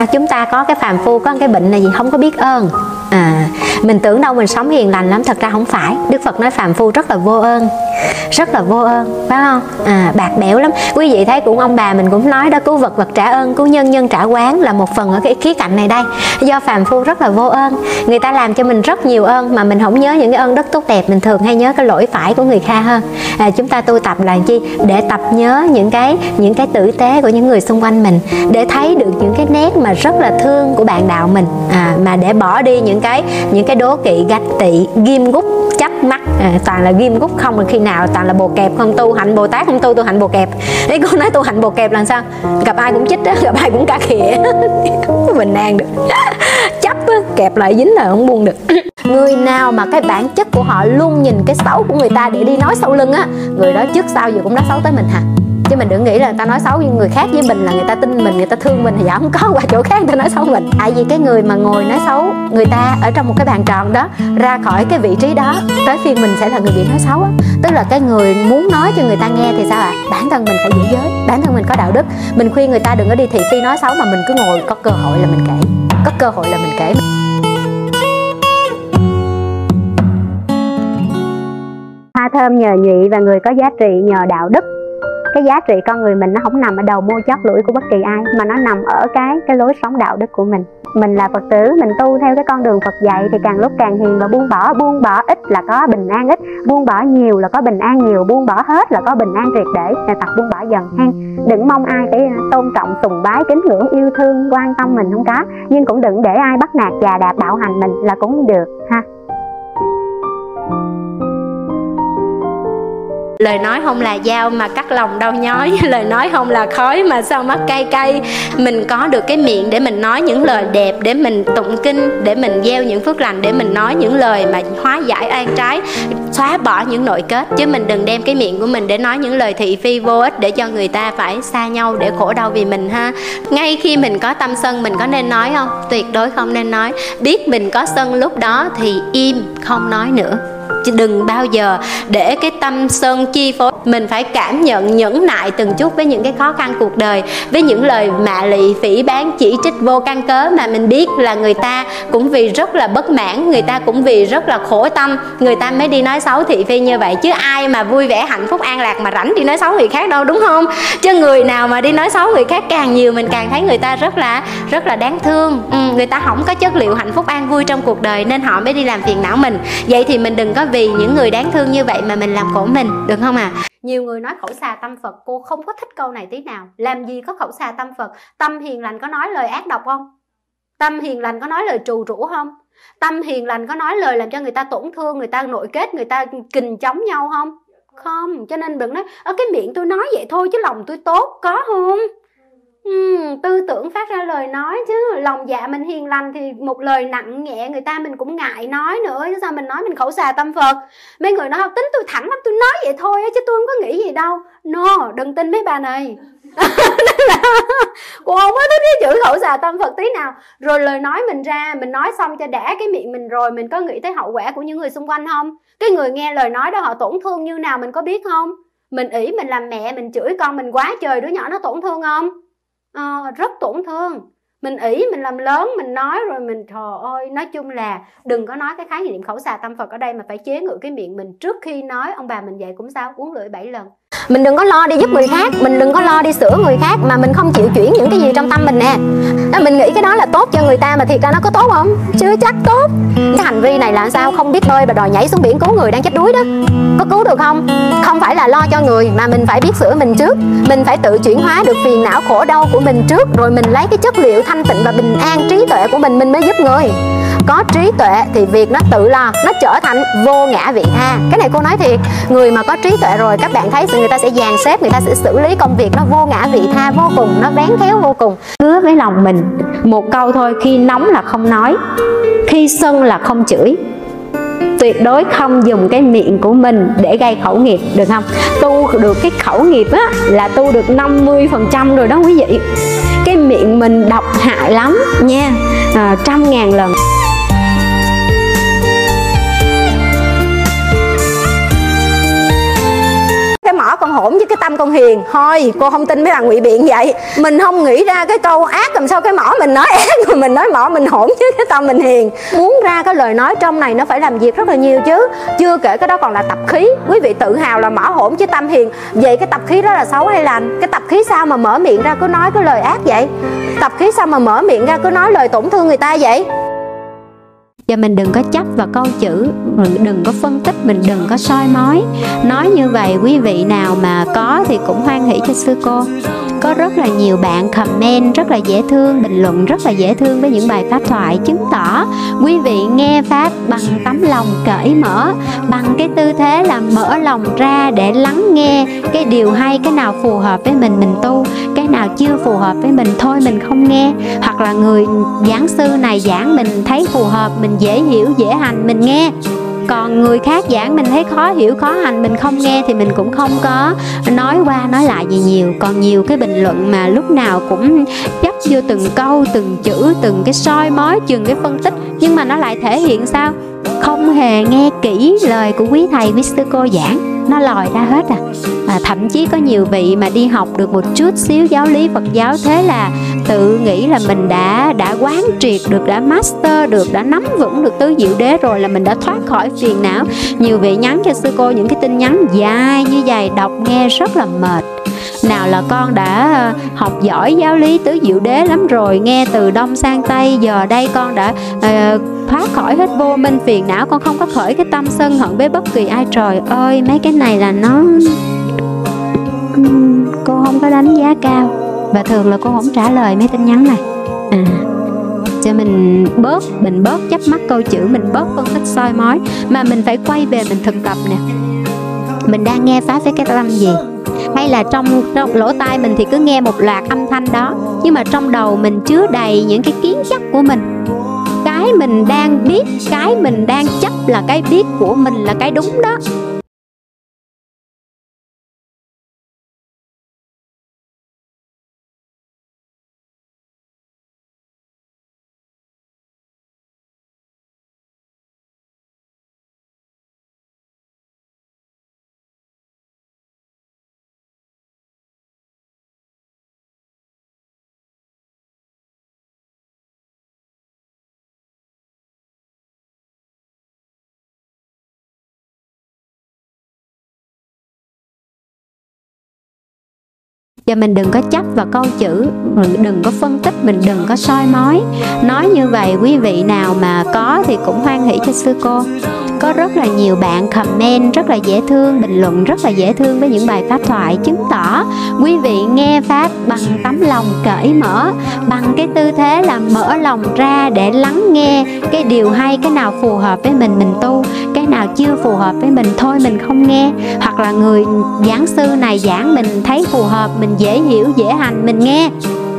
À, chúng ta có cái phàm phu, có cái bệnh là gì? Không có biết ơn. À mình tưởng đâu mình sống hiền lành lắm, thật ra không phải. Đức phật nói phàm phu rất là vô ơn rất là vô ơn phải không? À bạc bẽo lắm. Quý vị thấy cũng ông bà mình cũng nói đó cứu vật vật trả ơn cứu nhân nhân trả quán là một phần ở cái khía cạnh này đây. Do phàm phu rất là vô ơn người ta làm cho mình rất nhiều ơn mà mình không nhớ những cái ơn rất tốt đẹp mình thường hay nhớ cái lỗi phải của người khác hơn. À, chúng ta tu tập là chi? Để tập nhớ những cái những cái tử tế của những người xung quanh mình để thấy được những cái nét mà rất là thương của bạn đạo mình. À, mà để bỏ đi những cái những cái đố kỵ ganh tị ghim gút chấp mắt. À, toàn là ghim gút không là khi nào toàn là bồ kẹp không tu hạnh bồ tát không tu tu hạnh bồ kẹp. Đấy cô nói tu hạnh bồ kẹp là sao? Gặp ai cũng chích đó gặp ai cũng cả khịa. Bình an được. Chấp á, kẹp lại dính là không buông được. Người nào mà cái bản chất của họ luôn nhìn cái xấu của người ta để đi nói sau lưng á người đó trước sau gì cũng nói xấu tới mình hả? Chứ mình đừng nghĩ là người ta nói xấu với người khác với mình là người ta tin mình, người ta thương mình thì dạ không có. Qua chỗ khác người ta nói xấu mình. Tại vì cái người mà ngồi nói xấu người ta ở trong một cái bàn tròn đó, ra khỏi cái vị trí đó, tới phiên mình sẽ là người bị nói xấu á. Tức là cái người muốn nói cho người ta nghe thì sao ạ? À? bản thân mình phải giữ giới, bản thân mình có đạo đức. Mình khuyên người ta đừng có đi thị phi nói xấu mà mình cứ ngồi, có cơ hội là mình kể. Có cơ hội là mình kể. Hoa thơm nhờ nhụy và người có giá trị nhờ đạo đức cái giá trị con người mình nó không nằm ở đầu môi chót lưỡi của bất kỳ ai, mà nó nằm ở cái cái lối sống đạo đức của mình. Mình là phật tử, mình tu theo cái con đường phật dạy thì càng lúc càng hiền và buông bỏ buông bỏ ít là có bình an ít, buông bỏ nhiều là có bình an nhiều, buông bỏ hết là có bình an triệt để, là tập buông bỏ dần ha đừng mong ai phải à, tôn trọng, sùng bái, kính ngưỡng, yêu thương, quan tâm mình, không có. Nhưng cũng đừng để ai bắt nạt già đạp bạo hành mình là cũng được, ha. Lời nói không là dao mà cắt lòng đau nhói. Lời nói không là khói mà sao mắt cay cay. Mình có được cái miệng để mình nói những lời đẹp, để mình tụng kinh, để mình gieo những phước lành, để mình nói những lời mà hóa giải an trái, xóa bỏ những nội kết. Chứ mình đừng đem cái miệng của mình để nói những lời thị phi vô ích để cho người ta phải xa nhau để khổ đau vì mình ha. Ngay khi mình có tâm sân, mình có nên nói không? Tuyệt đối không nên nói. Biết mình có sân lúc đó thì im, không nói nữa đừng bao giờ để cái tâm sơn chi phối. Mình phải cảm nhận nhẫn nại từng chút với những cái khó khăn cuộc đời với những lời mạ lị phỉ bán chỉ trích vô căn cớ mà mình biết là người ta cũng vì rất là bất mãn người ta cũng vì rất là khổ tâm. Người ta mới đi nói xấu thị phi như vậy chứ ai mà vui vẻ hạnh phúc an lạc mà rảnh đi nói xấu người khác đâu đúng không? Chứ người nào mà đi nói xấu người khác càng nhiều mình càng thấy người ta rất là rất là đáng thương. Ừ, người ta không có chất liệu hạnh phúc an vui trong cuộc đời nên họ mới đi làm phiền não mình. Vậy thì mình đừng có vì những người đáng thương như vậy mà mình làm khổ mình, được không à nhiều người nói khẩu xà tâm phật, cô không có thích câu này tí nào. Làm gì có khẩu xà tâm phật? Tâm hiền lành có nói lời ác độc không? Tâm hiền lành có nói lời trù rủ không? Tâm hiền lành có nói lời làm cho người ta tổn thương, người ta nội kết, người ta kình chống nhau không? Không, cho nên đừng nói ở cái miệng tôi nói vậy thôi chứ lòng tôi tốt có không? Ừ, tư tưởng phát ra lời nói chứ. Lòng dạ mình hiền lành thì một lời nặng nhẹ người ta mình cũng ngại nói nữa chứ sao mình nói mình khẩu xà tâm phật. Mấy người nói tính tôi thẳng lắm tôi nói vậy thôi chứ tôi không có nghĩ gì đâu. No đừng tin mấy bà này. Cô không có thích cái chữ khẩu xà tâm phật tí nào. Rồi lời nói mình ra mình nói xong cho đã cái miệng mình rồi mình có nghĩ tới hậu quả của những người xung quanh không? Cái người nghe lời nói đó họ tổn thương như nào mình có biết không? Mình ỷ mình làm mẹ mình chửi con mình quá trời đứa nhỏ nó tổn thương không? À, rất tổn thương. Mình ỷ mình làm lớn mình nói rồi mình thờ ơi nói chung là đừng có nói cái khái niệm khẩu xà tâm phật ở đây mà phải chế ngự cái miệng mình trước khi nói. Ông bà mình dạy cũng sao uống lưỡi bảy lần mình đừng có lo đi giúp người khác mình đừng có lo đi sửa người khác mà mình không chịu chuyển những cái gì trong tâm mình nè. Mình nghĩ cái đó là tốt cho người ta mà thiệt ra nó có tốt không? Chưa chắc tốt. Cái hành vi này là sao không biết bơi và đòi nhảy xuống biển cứu người đang chết đuối đó. Có cứu được không? Không phải là lo cho người mà mình phải biết sửa mình trước. Mình phải tự chuyển hóa được phiền não khổ đau của mình trước rồi mình lấy cái chất liệu thanh tịnh và bình an trí tuệ của mình mình mới giúp người có trí tuệ thì việc nó tự lo nó trở thành vô ngã vị tha. Cái này cô nói thiệt người mà có trí tuệ rồi các bạn thấy người ta sẽ dàn xếp người ta sẽ xử lý công việc nó vô ngã vị tha vô cùng nó bén khéo vô cùng. Hứa với lòng mình một câu thôi khi nóng là không nói khi sân là không chửi. Tuyệt đối không dùng cái miệng của mình để gây khẩu nghiệp được không? Tu được cái khẩu nghiệp á là tu được 50 phần trăm rồi đó quý vị. Cái miệng mình độc hại lắm nha à, trăm ngàn lần. Con hỗn với cái tâm con hiền. Thôi, cô không tin mấy bà ngụy biện vậy. Mình không nghĩ ra cái câu ác làm sao cái mỏ mình nói ác rồi mình nói mỏ mình hỗn với cái tâm mình hiền. Muốn ra cái lời nói trong này nó phải làm việc rất là nhiều chứ. Chưa kể cái đó còn là tập khí. Quý vị tự hào là mỏ hỗn chứ tâm hiền. Vậy cái tập khí đó là xấu hay lành? Cái tập khí sao mà mở miệng ra cứ nói cái lời ác vậy? Tập khí sao mà mở miệng ra cứ nói lời tổn thương người ta vậy? Và mình đừng có chấp vào câu chữ mình đừng có phân tích, mình đừng có soi mói. Nói như vậy, quý vị nào mà có thì cũng hoan hỷ cho sư cô. Có rất là nhiều bạn comment, rất là dễ thương, bình luận, rất là dễ thương với những bài pháp thoại chứng tỏ quý vị nghe pháp bằng tấm lòng cởi mở, bằng cái tư thế là mở lòng ra để lắng nghe cái điều hay, cái nào phù hợp với mình mình tu, cái nào chưa phù hợp với mình, thôi mình không nghe. Hoặc là người giảng sư này giảng mình thấy phù hợp, mình dễ hiểu, dễ hành, mình nghe. Còn người khác giảng mình thấy khó hiểu, khó hành, mình không nghe thì mình cũng không có nói qua, nói lại gì nhiều. Còn nhiều cái bình luận mà lúc nào cũng chấp vô từng câu, từng chữ, từng cái soi mói, chừng cái phân tích, nhưng mà nó lại thể hiện sao? Không hề nghe kỹ lời của quý thầy, quý sư cô giảng nó lòi ra hết à. à thậm chí có nhiều vị mà đi học được một chút xíu giáo lý Phật giáo thế là tự nghĩ là mình đã đã quán triệt được đã master được đã nắm vững được tứ diệu đế rồi là mình đã thoát khỏi phiền não nhiều vị nhắn cho sư cô những cái tin nhắn dài như vậy đọc nghe rất là mệt nào là con đã ờ, học giỏi giáo lý tứ diệu đế lắm rồi nghe từ đông sang tây giờ đây con đã uh, thoát khỏi hết vô minh, phiền não, con không có khởi cái tâm sân hận với bất kỳ ai. Trời ơi, mấy cái này là nó cô không có đánh giá cao. Và thường là cô không trả lời mấy tin nhắn này. À cho mình bớt mình bớt chấp mắt câu chữ, mình bớt phân tích soi mói. Mà mình phải quay về, mình thực tập nè. Mình đang nghe pháp với cái tâm gì? Hay là trong trong lỗ tai mình thì cứ nghe một loạt âm thanh đó, nhưng mà trong đầu mình chứa đầy những cái kiến chấp của mình cái mình đang biết, cái mình đang chấp là cái biết của mình là cái đúng đó. Và mình đừng có chấp vào câu chữ mình đừng có phân tích, mình đừng có soi mói. Nói như vậy, quý vị nào mà có thì cũng hoan hỷ cho sư cô có rất là nhiều bạn comment rất là dễ thương, bình luận rất là dễ thương với những bài pháp thoại chứng tỏ. Quý vị nghe pháp bằng tấm lòng cởi mở, bằng cái tư thế là mở lòng ra để lắng nghe cái điều hay, cái nào phù hợp với mình mình tu, cái nào chưa phù hợp với mình, thôi mình không nghe. Hoặc là người giảng sư này giảng mình thấy phù hợp, mình dễ hiểu, dễ hành, mình nghe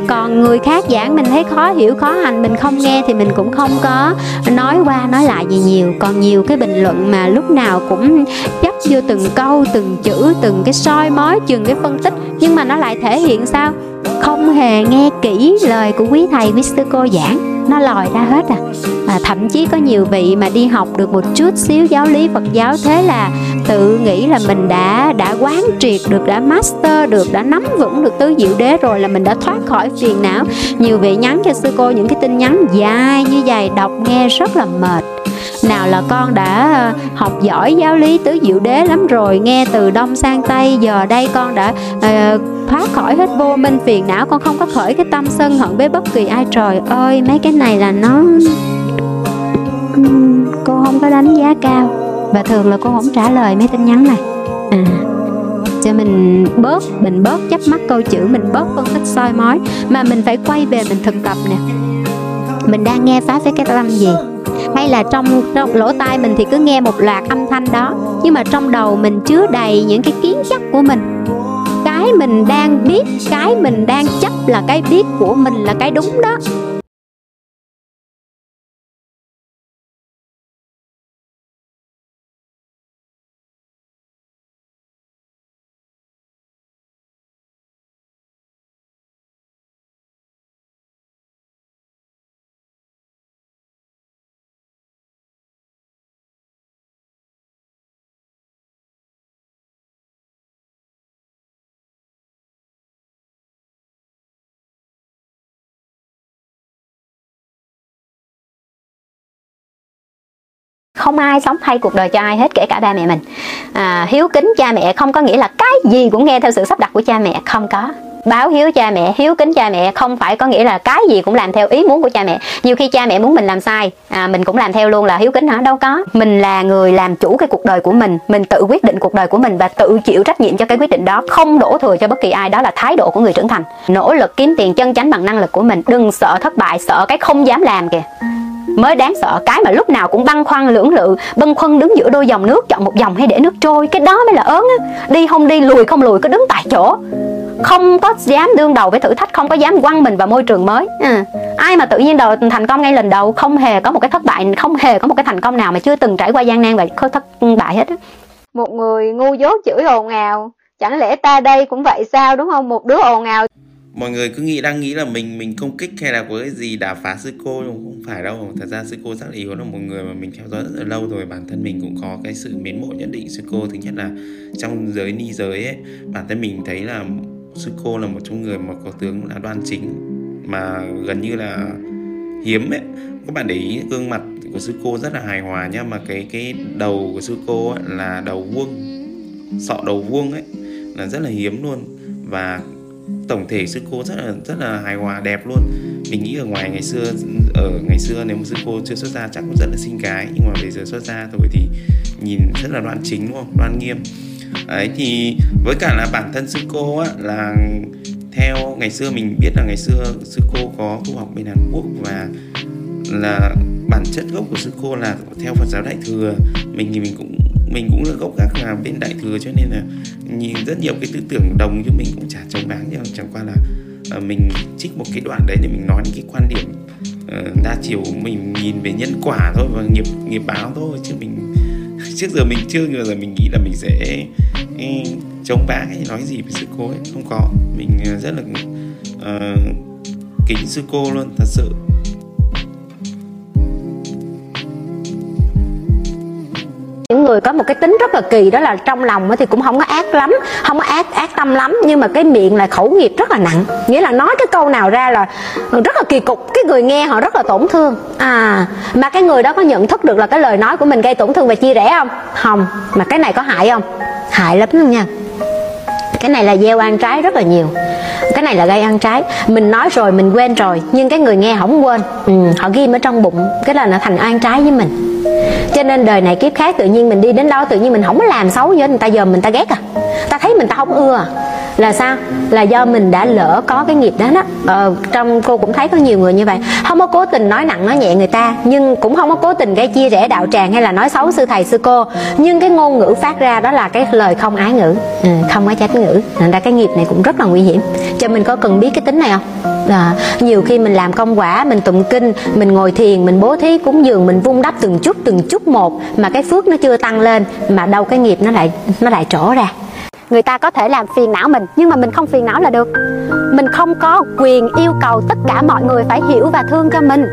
còn người khác giảng mình thấy khó hiểu, khó hành, mình không nghe thì mình cũng không có nói qua, nói lại gì nhiều. Còn nhiều cái bình luận mà lúc nào cũng chấp vô từng câu, từng chữ, từng cái soi mói, chừng cái phân tích. Nhưng mà nó lại thể hiện sao? Không hề nghe kỹ lời của quý thầy, quý sư cô giảng nó lòi ra hết à. à thậm chí có nhiều vị mà đi học được một chút xíu giáo lý Phật giáo thế là tự nghĩ là mình đã đã quán triệt được, đã master được, đã nắm vững được tứ diệu đế rồi là mình đã thoát khỏi phiền não nhiều vị nhắn cho sư cô những cái tin nhắn dài như vậy đọc nghe rất là mệt nào là con đã ờ, học giỏi giáo lý tứ diệu đế lắm rồi nghe từ đông sang tây giờ đây con đã uh, thoát khỏi hết vô minh phiền não con không có khởi cái tâm sân hận với bất kỳ ai. Trời ơi mấy cái này là nó cô không có đánh giá cao. Và thường là cô không trả lời mấy tin nhắn này. À cho mình bớt mình bớt chấp mắt câu chữ mình bớt phân tích soi mói. Mà mình phải quay về mình thực tập nè. Mình đang nghe pháp với cái tâm gì? Hay là trong trong lỗ tai mình thì cứ nghe một loạt âm thanh đó. Nhưng mà trong đầu mình chứa đầy những cái kiến chấp của mình. Cái mình đang biết, cái mình đang chấp là cái biết của mình là cái đúng đó. Không ai sống thay cuộc đời cho ai hết kể cả ba mẹ mình. À, hiếu kính cha mẹ không có nghĩa là cái gì cũng nghe theo sự sắp đặt của cha mẹ không có. Báo hiếu cha mẹ hiếu kính cha mẹ không phải có nghĩa là cái gì cũng làm theo ý muốn của cha mẹ. Nhiều khi cha mẹ muốn mình làm sai à, mình cũng làm theo luôn là hiếu kính hả đâu có. Mình là người làm chủ cái cuộc đời của mình mình tự quyết định cuộc đời của mình và tự chịu trách nhiệm cho cái quyết định đó không đổ thừa cho bất kỳ ai đó là thái độ của người trưởng thành. Nỗ lực kiếm tiền chân chánh bằng năng lực của mình đừng sợ thất bại sợ cái không dám làm kìa mới đáng sợ cái mà lúc nào cũng băn khoăn lưỡng lự băn khoăn đứng giữa đôi dòng nước chọn một dòng hay để nước trôi cái đó mới là ớn á. Đi không đi lùi không lùi cứ đứng tại chỗ. Không có dám đương đầu với thử thách không có dám quăng mình vào môi trường mới. À, ai mà tự nhiên đầu thành công ngay lần đầu không hề có một cái thất bại không hề có một cái thành công nào mà chưa từng trải qua gian nan và thất bại hết á. Một người ngu dốt chửi ồn ào chẳng lẽ ta đây cũng vậy sao đúng không? Một đứa ồn ào mọi người cứ nghĩ, đang nghĩ là mình mình công kích hay là có cái gì đả phá sư cô nhưng không phải đâu. Thật ra sư cô rất là yếu là một người mà mình theo dõi rất là lâu rồi, bản thân mình cũng có cái sự mến mộ nhất định sư cô. Thứ nhất là trong giới ni giới ấy, bản thân mình thấy là sư cô là một trong người mà có tướng là đoan chính, mà gần như là hiếm ấy. Các bạn để ý, gương mặt của sư cô rất là hài hòa nhá, mà cái cái đầu của sư cô ấy là đầu vuông, sọ đầu vuông ấy, là rất là hiếm luôn. Và tổng thể sư cô rất là rất là hài hòa, đẹp luôn. Mình nghĩ ở ngoài ngày xưa, ở ngày xưa nếu mà sư cô chưa xuất ra chắc cũng rất là xinh gái, nhưng mà bây giờ xuất ra rồi thì nhìn rất là đoan chính, đúng không? Đoan nghiêm. Ấy thì với cả là bản thân sư cô á, là theo ngày xưa mình biết là ngày xưa sư cô có tu học bên Hàn Quốc và là bản chất gốc của sư cô là theo Phật giáo Đại thừa. Mình thì mình cũng mình cũng là gốc gác là bên Đại thừa cho nên là nhìn rất nhiều cái tư tưởng đồng chứ mình cũng chả chống đáng nhưng chẳng qua là uh, mình trích một cái đoạn đấy để mình nói những cái quan điểm uh, đa chiều mình nhìn về nhân quả thôi và nghiệp nghiệp báo thôi. Chứ mình trước giờ mình chưa bao giờ mình nghĩ là mình sẽ ừ, chống bác hay nói gì với sư cô ấy. Không có. Mình ờ, rất là uh, kính sư cô luôn thật sự. Người có một cái tính rất là kỳ, đó là trong lòng thì cũng không có ác lắm, không có ác ác tâm lắm, nhưng mà cái miệng là khẩu nghiệp rất là nặng. Nghĩa là nói cái câu nào ra là rất là kỳ cục, cái người nghe họ rất là tổn thương. À mà cái người đó có nhận thức được là cái lời nói của mình gây tổn thương và chia rẽ không? Không. Mà cái này có hại không? Hại lắm luôn nha cái này là gieo ăn trái rất là nhiều. Cái này là gây ăn trái. Mình nói rồi mình quên rồi nhưng cái người nghe không quên. Ừ, họ ghim ở trong bụng cái là nó thành ăn trái với mình. Cho nên đời này kiếp khác tự nhiên mình đi đến đó tự nhiên mình không có làm xấu với người ta giờ mình ta ghét à. Ta thấy mình ta không ưa. Là sao? Là do mình đã lỡ có cái nghiệp đó đó. Ờ, trong cô cũng thấy có nhiều người như vậy. Không có cố tình nói nặng nói nhẹ người ta nhưng cũng không có cố tình gây chia rẽ đạo tràng hay là nói xấu sư thầy sư cô. Nhưng cái ngôn ngữ phát ra đó là cái lời không ái ngữ. Ừ, không có trách ngữ nên ra cái nghiệp này cũng rất là nguy hiểm. Cho mình có cần biết cái tính này không? À, nhiều khi mình làm công quả mình tụng kinh mình ngồi thiền mình bố thí cúng dường mình vun đắp từng chút từng chút một mà cái phước nó chưa tăng lên mà đâu cái nghiệp nó lại nó lại trổ ra. Người ta có thể làm phiền não mình nhưng mà mình không phiền não là được. Mình không có quyền yêu cầu tất cả mọi người phải hiểu và thương cho mình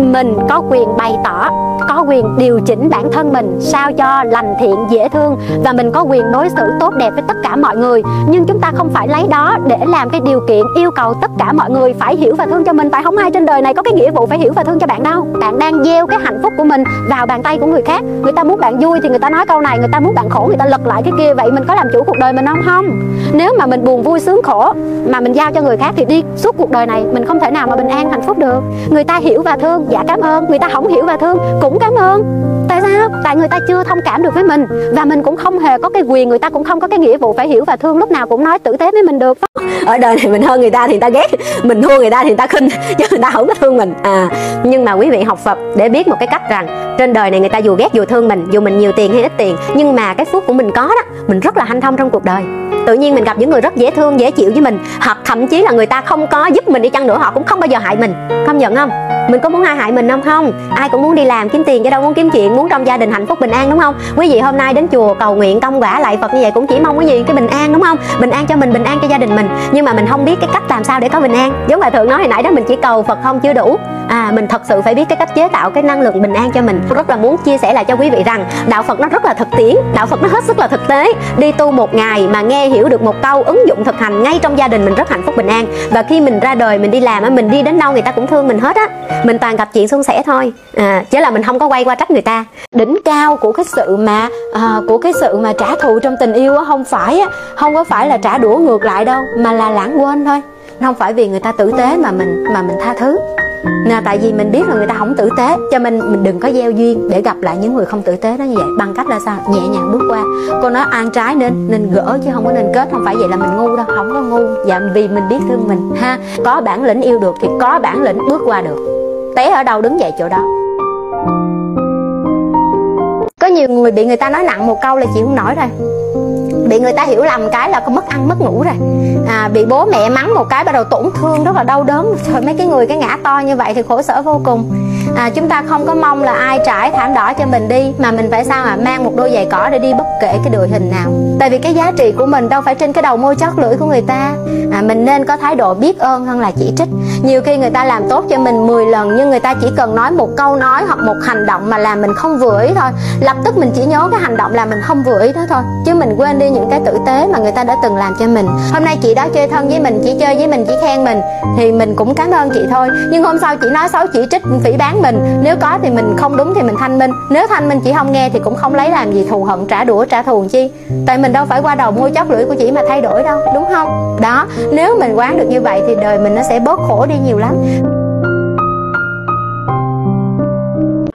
mình có quyền bày tỏ, có quyền điều chỉnh bản thân mình sao cho lành thiện, dễ thương và mình có quyền đối xử tốt đẹp với tất cả mọi người. Nhưng chúng ta không phải lấy đó để làm cái điều kiện yêu cầu tất cả mọi người phải hiểu và thương cho mình tại không? Ai trên đời này có cái nghĩa vụ phải hiểu và thương cho bạn đâu? Bạn đang gieo cái hạnh phúc của mình vào bàn tay của người khác. Người ta muốn bạn vui thì người ta nói câu này, người ta muốn bạn khổ, người ta lật lại cái kia. Vậy mình có làm chủ cuộc đời mình không? Không. Nếu mà mình buồn vui, sướng khổ mà mình giao cho người khác thì đi suốt cuộc đời này mình không thể nào mà bình an, hạnh phúc được. Người ta hiểu và thương dạ cảm ơn. Người ta không hiểu và thương. Cũng cảm ơn. Tại sao? Tại người ta chưa thông cảm được với mình. Và mình cũng không hề có cái quyền, người ta cũng không có cái nghĩa vụ phải hiểu và thương. Lúc nào cũng nói tử tế với mình được. Ở đời này mình hơn người ta thì người ta ghét. Mình thua người ta thì người ta khinh. Chứ người ta không có thương mình. À nhưng mà quý vị học Phật để biết một cái cách rằng trên đời này người ta dù ghét dù thương mình, dù mình nhiều tiền hay ít tiền, nhưng mà cái phước của mình có đó, mình rất là hanh thông trong cuộc đời. Tự nhiên mình gặp những người rất dễ thương, dễ chịu với mình, hoặc thậm chí là người ta không có giúp mình đi chăng nữa, họ cũng không bao giờ hại mình. Công nhận không? Mình có muốn ai hại mình không? Không. Ai cũng muốn đi làm, kiếm tiền chứ đâu muốn kiếm chuyện, muốn trong gia đình hạnh phúc, bình an, đúng không? Quý vị hôm nay đến chùa cầu nguyện công quả lại phật như vậy cũng chỉ mong cái gì cái bình an, đúng không? Bình an cho mình, bình an cho gia đình mình. Nhưng mà mình không biết cái cách làm sao để có bình an. Giống hòa thượng nói hồi nãy đó, mình chỉ cầu phật không chưa đủ. À mình thật sự phải biết cái cách chế tạo, cái năng lượng bình an cho mình. Rất là muốn chia sẻ lại cho quý vị rằng đạo phật nó rất là thực tiễn, đạo phật nó hết sức là thực tế. Đi tu một ngày mà nghe hiểu được một câu, ứng dụng thực hành ngay trong gia đình mình rất hạnh phúc, bình an. Và khi mình ra đời, mình đi làm á, mình đi đến đâu người ta cũng thương mình hết á mình toàn gặp chuyện suôn sẻ thôi. À, chứ là mình không có quay qua trách người ta. Đỉnh cao của cái sự mà à, của cái sự mà trả thù trong tình yêu á không phải á không có phải là trả đũa ngược lại đâu mà là lãng quên thôi không phải vì người ta tử tế mà mình mà mình tha thứ. Là tại vì mình biết là người ta không tử tế, cho mình mình đừng có gieo duyên để gặp lại những người không tử tế đó như vậy. Bằng cách là sao? Nhẹ nhàng bước qua. Cô nói an trái nên nên gỡ chứ không có nên kết. Không phải vậy là mình ngu đâu, không có ngu. Dạ vì mình biết thương mình, ha. Có bản lĩnh yêu được thì có bản lĩnh bước qua được. Té ở đâu đứng dậy chỗ đó. Có nhiều người bị người ta nói nặng một câu là chịu không nổi rồi bị người ta hiểu lầm cái là có mất ăn mất ngủ rồi. À, bị bố mẹ mắng một cái bắt đầu tổn thương rất là đau đớn. Rồi mấy cái người cái ngã to như vậy thì khổ sở vô cùng à, chúng ta không có mong là ai trải thảm đỏ cho mình đi mà mình phải sao à mang một đôi giày cỏ để đi bất kể cái đội hình nào. Tại vì cái giá trị của mình đâu phải trên cái đầu môi chót lưỡi của người ta. À, mình nên có thái độ biết ơn hơn là chỉ trích. Nhiều khi người ta làm tốt cho mình 10 lần nhưng người ta chỉ cần nói một câu nói hoặc một hành động mà làm mình không vừa ý thôi. Lập tức mình chỉ nhớ cái hành động làm mình không vừa ý đó thôi. Chứ mình quên đi những cái tử tế mà người ta đã từng làm cho mình. Hôm nay chị đó chơi thân với mình chỉ chơi với mình chỉ khen mình thì mình cũng cảm ơn chị thôi. Nhưng hôm sau chị nói xấu chỉ trích phỉ bán mình. Nếu có thì mình không đúng thì mình thanh minh. Nếu thanh minh chị không nghe thì cũng không lấy làm gì thù hận, trả đũa, trả thù chi. Tại mình đâu phải qua đầu môi chót lưỡi của chị mà thay đổi đâu, đúng không? Đó, nếu mình quán được như vậy thì đời mình nó sẽ bớt khổ đi nhiều lắm.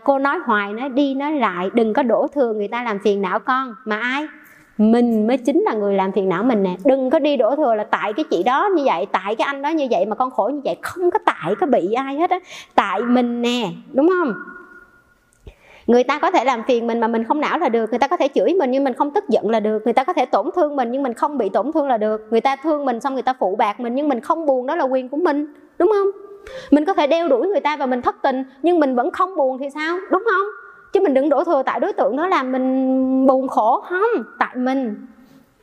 Cô nói hoài, nói đi, nói lại, đừng có đổ thừa người ta làm phiền não con. Mà ai? Mình mới chính là người làm phiền não mình nè. Đừng có đi đổ thừa là tại cái chị đó như vậy, tại cái anh đó như vậy mà con khổ như vậy. Không có tại, có bị ai hết á. Tại mình nè, đúng không? Người ta có thể làm phiền mình mà mình không não là được. Người ta có thể chửi mình nhưng mình không tức giận là được. Người ta có thể tổn thương mình nhưng mình không bị tổn thương là được. Người ta thương mình xong người ta phụ bạc mình nhưng mình không buồn, đó là quyền của mình, đúng không? Mình có thể đeo đuổi người ta và mình thất tình nhưng mình vẫn không buồn thì sao? Đúng không? Chứ mình đừng đổ thừa tại đối tượng đó là mình buồn khổ. Không, tại mình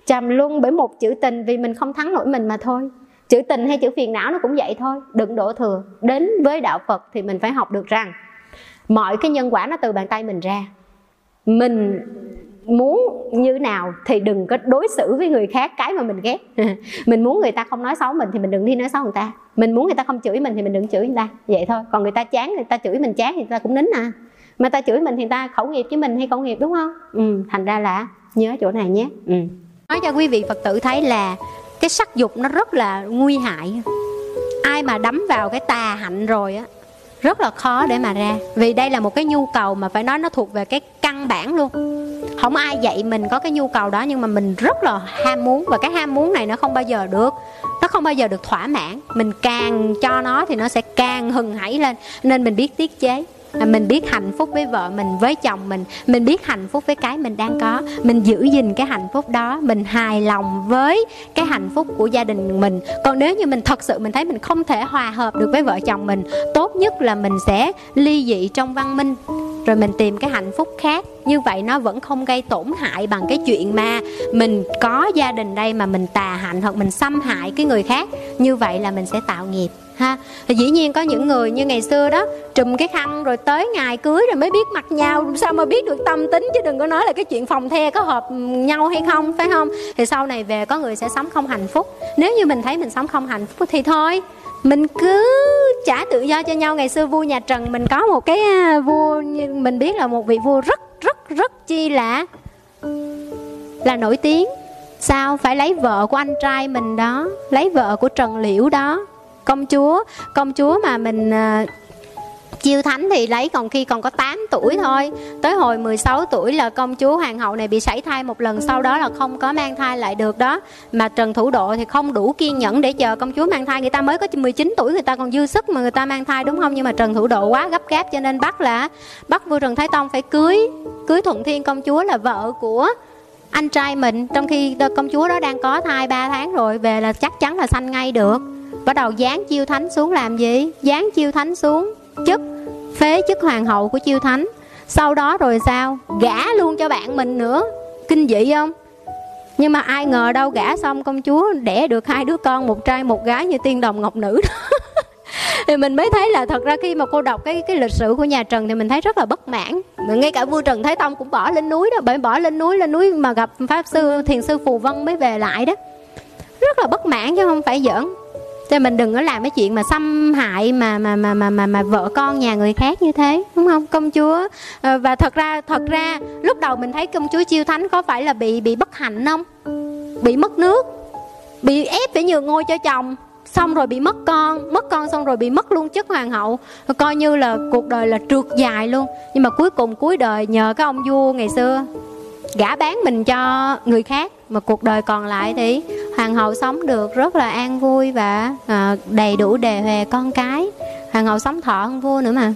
trầm luân bởi một chữ tình vì mình không thắng nổi mình mà thôi. Chữ tình hay chữ phiền não nó cũng vậy thôi. Đừng đổ thừa. Đến với đạo phật thì mình phải học được rằng mọi cái nhân quả nó từ bàn tay mình ra. Mình muốn như nào thì đừng có đối xử với người khác cái mà mình ghét. Mình muốn người ta không nói xấu mình thì mình đừng đi nói xấu người ta. Mình muốn người ta không chửi mình thì mình đừng chửi người ta. Vậy thôi. Còn người ta chán người ta chửi mình chán thì người ta cũng nín à mà ta chửi mình thì ta khẩu nghiệp với mình hay khẩu nghiệp, đúng không? Ừ thành ra là nhớ chỗ này nhé. Ừ. Nói cho quý vị phật tử thấy là cái sắc dục nó rất là nguy hại. Ai mà đắm vào cái tà hạnh rồi á, rất là khó để mà ra. Vì đây là một cái nhu cầu mà phải nói nó thuộc về cái căn bản luôn. Không ai dạy mình có cái nhu cầu đó, nhưng mà mình rất là ham muốn. Và cái ham muốn này nó không bao giờ được, nó không bao giờ được thỏa mãn. Mình càng cho nó thì nó sẽ càng hừng hãy lên, nên mình biết tiết chế. À, mình biết hạnh phúc với vợ mình, với chồng mình. Mình biết hạnh phúc với cái mình đang có. Mình giữ gìn cái hạnh phúc đó. Mình hài lòng với cái hạnh phúc của gia đình mình. Còn nếu như mình thật sự mình thấy mình không thể hòa hợp được với vợ chồng mình, tốt nhất là mình sẽ ly dị trong văn minh. Rồi mình tìm cái hạnh phúc khác. Như vậy nó vẫn không gây tổn hại bằng cái chuyện mà mình có gia đình đây mà mình tà hạnh hoặc mình xâm hại cái người khác. Như vậy là mình sẽ tạo nghiệp ha, thì dĩ nhiên có những người như ngày xưa đó, trùm cái khăn rồi tới ngày cưới rồi mới biết mặt nhau. Sao mà biết được tâm tính chứ đừng có nói là cái chuyện phòng the có hợp nhau hay không, phải không? Thì sau này về có người sẽ sống không hạnh phúc. Nếu như mình thấy mình sống không hạnh phúc thì thôi, mình cứ trả tự do cho nhau. Ngày xưa vua nhà trần mình có một cái à, vua mình biết là một vị vua rất rất rất chi là là nổi tiếng. Sao? Phải lấy vợ của anh trai mình đó, lấy vợ của trần liễu đó công chúa. Công chúa mà mình uh, chiêu thánh thì lấy còn khi còn có 8 tuổi thôi. Tới hồi 16 tuổi là công chúa hoàng hậu này bị sảy thai một lần sau đó là không có mang thai lại được đó. Mà trần thủ độ thì không đủ kiên nhẫn để chờ công chúa mang thai. Người ta mới có 19 tuổi người ta còn dư sức mà người ta mang thai đúng không? Nhưng mà trần thủ độ quá gấp gáp cho nên bắt là bắt vua trần thái tông phải cưới cưới thuận thiên. Công chúa là vợ của anh trai mình trong khi công chúa đó đang có thai 3 tháng rồi về là chắc chắn là sanh ngay được bắt đầu dán chiêu thánh xuống làm gì? Dán chiêu thánh xuống. Chức. Phế chức hoàng hậu của chiêu thánh. Sau đó rồi sao? Gả luôn cho bạn mình nữa. Kinh dị không? Nhưng mà ai ngờ đâu gả xong công chúa đẻ được hai đứa con, một trai, một gái như tiên đồng ngọc nữ đó. Thì mình mới thấy là thật ra khi mà cô đọc cái cái lịch sử của nhà Trần thì mình thấy rất là bất mãn. Mà ngay cả vua Trần Thái Tông cũng bỏ lên núi đó, bởi bỏ lên núi lên núi mà gặp pháp sư, thiền sư Phù Vân mới về lại đó. Rất là bất mãn chứ không phải giỡn cho mình đừng có làm cái chuyện mà xâm hại mà mà mà mà mà, mà vợ con nhà người khác như thế đúng không? Công chúa à, và thật ra thật ra lúc đầu mình thấy công chúa chiêu thánh có phải là bị bị bất hạnh không? Bị mất nước bị ép phải nhường ngôi cho chồng xong rồi bị mất con mất con xong rồi bị mất luôn chức hoàng hậu. Coi như là cuộc đời là trượt dài luôn. Nhưng mà cuối cùng cuối đời nhờ cái ông vua ngày xưa gả bán mình cho người khác mà cuộc đời còn lại thì hoàng hậu sống được rất là an vui và à, đầy đủ đề huề con cái. Hoàng hậu sống thọ hơn vua nữa mà.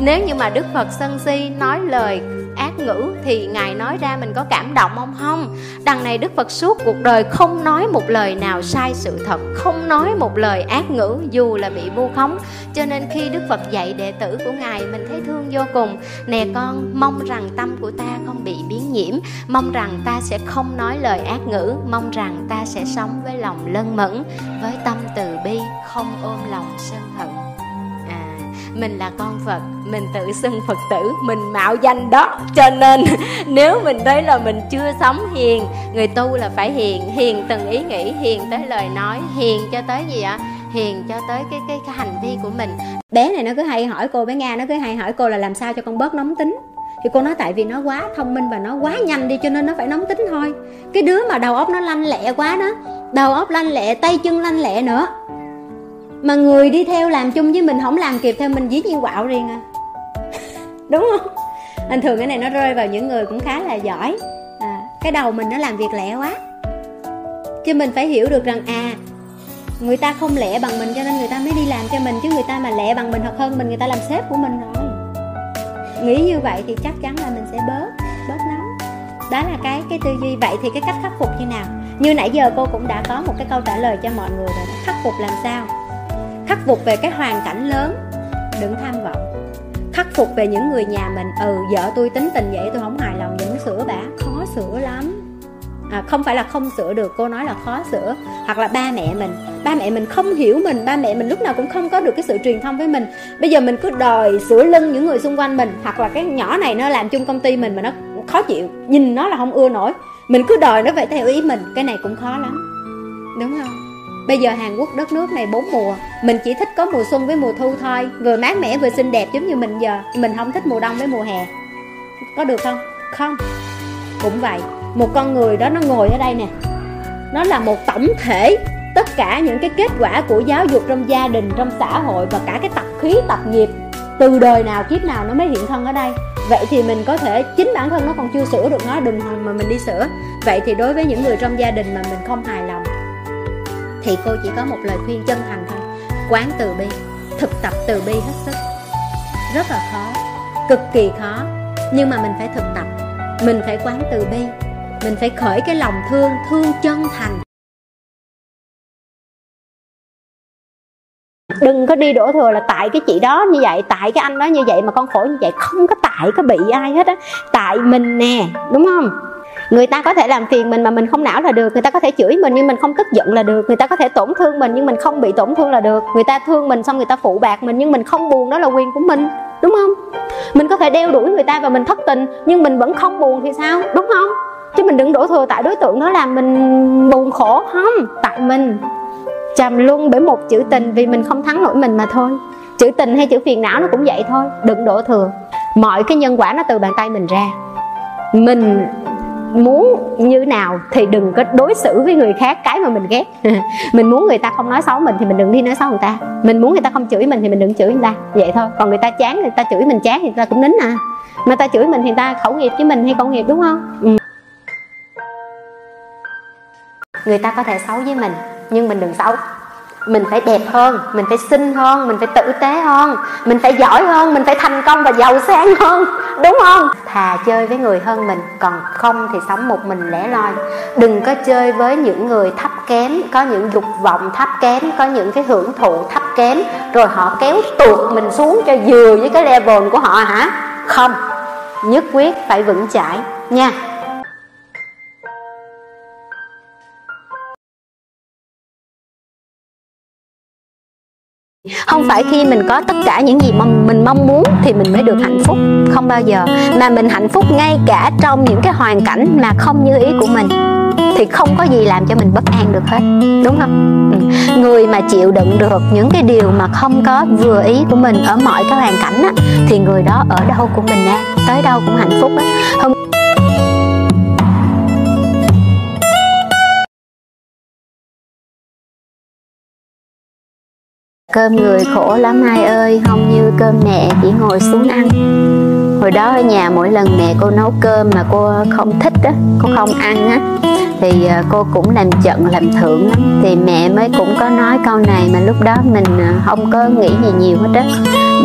Nếu như mà đức phật sân si nói lời ác ngữ thì ngài nói ra mình có cảm động không? Không. Đằng này đức phật suốt cuộc đời không nói một lời nào sai sự thật, không nói một lời ác ngữ, dù là bị vu khống. Cho nên khi đức phật dạy đệ tử của ngài, mình thấy thương vô cùng. Nè con, mong rằng tâm của ta không bị biến nhiễm, mong rằng ta sẽ không nói lời ác ngữ, mong rằng ta sẽ sống với lòng lân mẫn, với tâm từ bi, không ôm lòng sân hận mình là con phật, mình tự xưng phật tử, mình mạo danh đó. Cho nên, nếu mình thấy là mình chưa sống hiền, người tu là phải hiền hiền từng ý nghĩ, hiền tới lời nói, hiền cho tới gì ạ? Hiền cho tới cái cái cái hành vi của mình. Bé này nó cứ hay hỏi cô, bé nga nó cứ hay hỏi cô là làm sao cho con bớt nóng tính. Thì cô nói tại vì nó quá thông minh và nó quá nhanh đi cho nên nó phải nóng tính thôi. Cái đứa mà đầu óc nó lanh lẹ quá đó, đầu óc lanh lẹ, tay chân lanh lẹ nữa mà người đi theo làm chung với mình không làm kịp theo mình dí nhiên quạo riêng à. Đúng không? Anh thường cái này nó rơi vào những người cũng khá là giỏi. À, cái đầu mình nó làm việc lẹ quá. Chứ mình phải hiểu được rằng à người ta không lẹ bằng mình cho nên người ta mới đi làm cho mình chứ người ta mà lẹ bằng mình hoặc hơn mình người ta làm sếp của mình rồi. Nghĩ như vậy thì chắc chắn là mình sẽ bớt bớt nóng. Đó là cái cái tư duy. Vậy thì cái cách khắc phục như nào? Như nãy giờ cô cũng đã có một cái câu trả lời cho mọi người rồi khắc phục làm sao? Khắc phục về cái hoàn cảnh lớn. Đừng tham vọng. Khắc phục về những người nhà mình. Ừ vợ tôi tính tình vậy tôi không hài lòng vẫn sửa bả khó sửa lắm. À, không phải là không sửa được cô nói là khó sửa. Hoặc là ba mẹ mình. Ba mẹ mình không hiểu mình. Ba mẹ mình lúc nào cũng không có được cái sự truyền thông với mình. Bây giờ mình cứ đòi sửa lưng những người xung quanh mình. Hoặc là cái nhỏ này nó làm chung công ty mình mà nó khó chịu. Nhìn nó là không ưa nổi. Mình cứ đòi nó phải theo ý mình. Cái này cũng khó lắm. Đúng không? Bây giờ Hàn Quốc đất nước này bốn mùa Mình chỉ thích có mùa xuân với mùa thu thôi. Vừa mát mẻ vừa xinh đẹp giống như mình giờ Mình không thích mùa đông với mùa hè. Có được không? Không. Cũng vậy Một con người đó nó ngồi ở đây nè. Nó là một tổng thể Tất cả những cái kết quả của giáo dục trong gia đình, trong xã hội Và cả cái tập khí, tập nghiệp. Từ đời nào, kiếp nào nó mới hiện thân ở đây. Vậy thì mình có thể Chính bản thân nó còn chưa sửa được nó Đừng mà mình đi sửa. Vậy thì đối với những người trong gia đình mà mình không hài lòng thì cô chỉ có một lời khuyên chân thành thôi. Quán từ bi, thực tập từ bi hết sức. Rất là khó, cực kỳ khó. Nhưng mà mình phải thực tập. Mình phải quán từ bi. Mình phải khởi cái lòng thương thương chân thành. Đừng có đi đổ thừa là tại cái chị đó như vậy, tại cái anh đó như vậy mà con khổ như vậy, không có tại có bị ai hết á. Tại mình nè, đúng không? Người ta có thể làm phiền mình mà mình không não là được. Người ta có thể chửi mình nhưng mình không tức giận là được. Người ta có thể tổn thương mình nhưng mình không bị tổn thương là được. Người ta thương mình xong người ta phụ bạc mình nhưng mình không buồn, đó là quyền của mình. Đúng không? Mình có thể đeo đuổi người ta và mình thất tình nhưng mình vẫn không buồn thì sao? Đúng không? Chứ mình đừng đổ thừa tại đối tượng đó làm mình buồn khổ. Không, tại mình. Trầm luân bởi một chữ tình vì mình không thắng nổi mình mà thôi. Chữ tình hay chữ phiền não nó cũng vậy thôi. Đừng đổ thừa. Mọi cái nhân quả nó từ bàn tay mình ra. Mình muốn như nào thì đừng có đối xử với người khác cái mà mình ghét. Mình muốn người ta không nói xấu mình thì mình đừng đi nói xấu người ta. Mình muốn người ta không chửi mình thì mình đừng chửi người ta. Vậy thôi. Còn người ta chán người ta chửi mình chán thì người ta cũng nín à. Mà ta chửi mình thì ta khẩu nghiệp với mình hay công nghiệp đúng không? Ừ. người ta có thể xấu với mình, nhưng mình đừng xấu mình phải đẹp hơn, mình phải xinh hơn, mình phải tử tế hơn, mình phải giỏi hơn, mình phải thành công và giàu sang hơn, đúng không? Thà chơi với người hơn mình, còn không thì sống một mình lẻ loi. Đừng có chơi với những người thấp kém, có những dục vọng thấp kém, có những cái hưởng thụ thấp kém, rồi họ kéo tuột mình xuống cho vừa với cái level của họ hả? Không, nhất quyết phải vững chãi nha. Không phải khi mình có tất cả những gì mà mình mong muốn thì mình mới được hạnh phúc không bao giờ. Mà mình hạnh phúc ngay cả trong những cái hoàn cảnh mà không như ý của mình thì không có gì làm cho mình bất an được hết. Đúng không? Ừ. người mà chịu đựng được những cái điều mà không có vừa ý của mình ở mọi cái hoàn cảnh á, thì người đó ở đâu cũng bình an tới đâu cũng hạnh phúc á. Không Cơm người khổ lắm ai ơi, không như cơm mẹ chỉ ngồi xuống ăn. Hồi đó ở nhà mỗi lần mẹ cô nấu cơm mà cô không thích á, cô không ăn á Thì à, cô cũng làm trận làm thưởng lắm. Thì mẹ mới cũng có nói câu này mà lúc đó mình à, không có nghĩ gì nhiều hết á.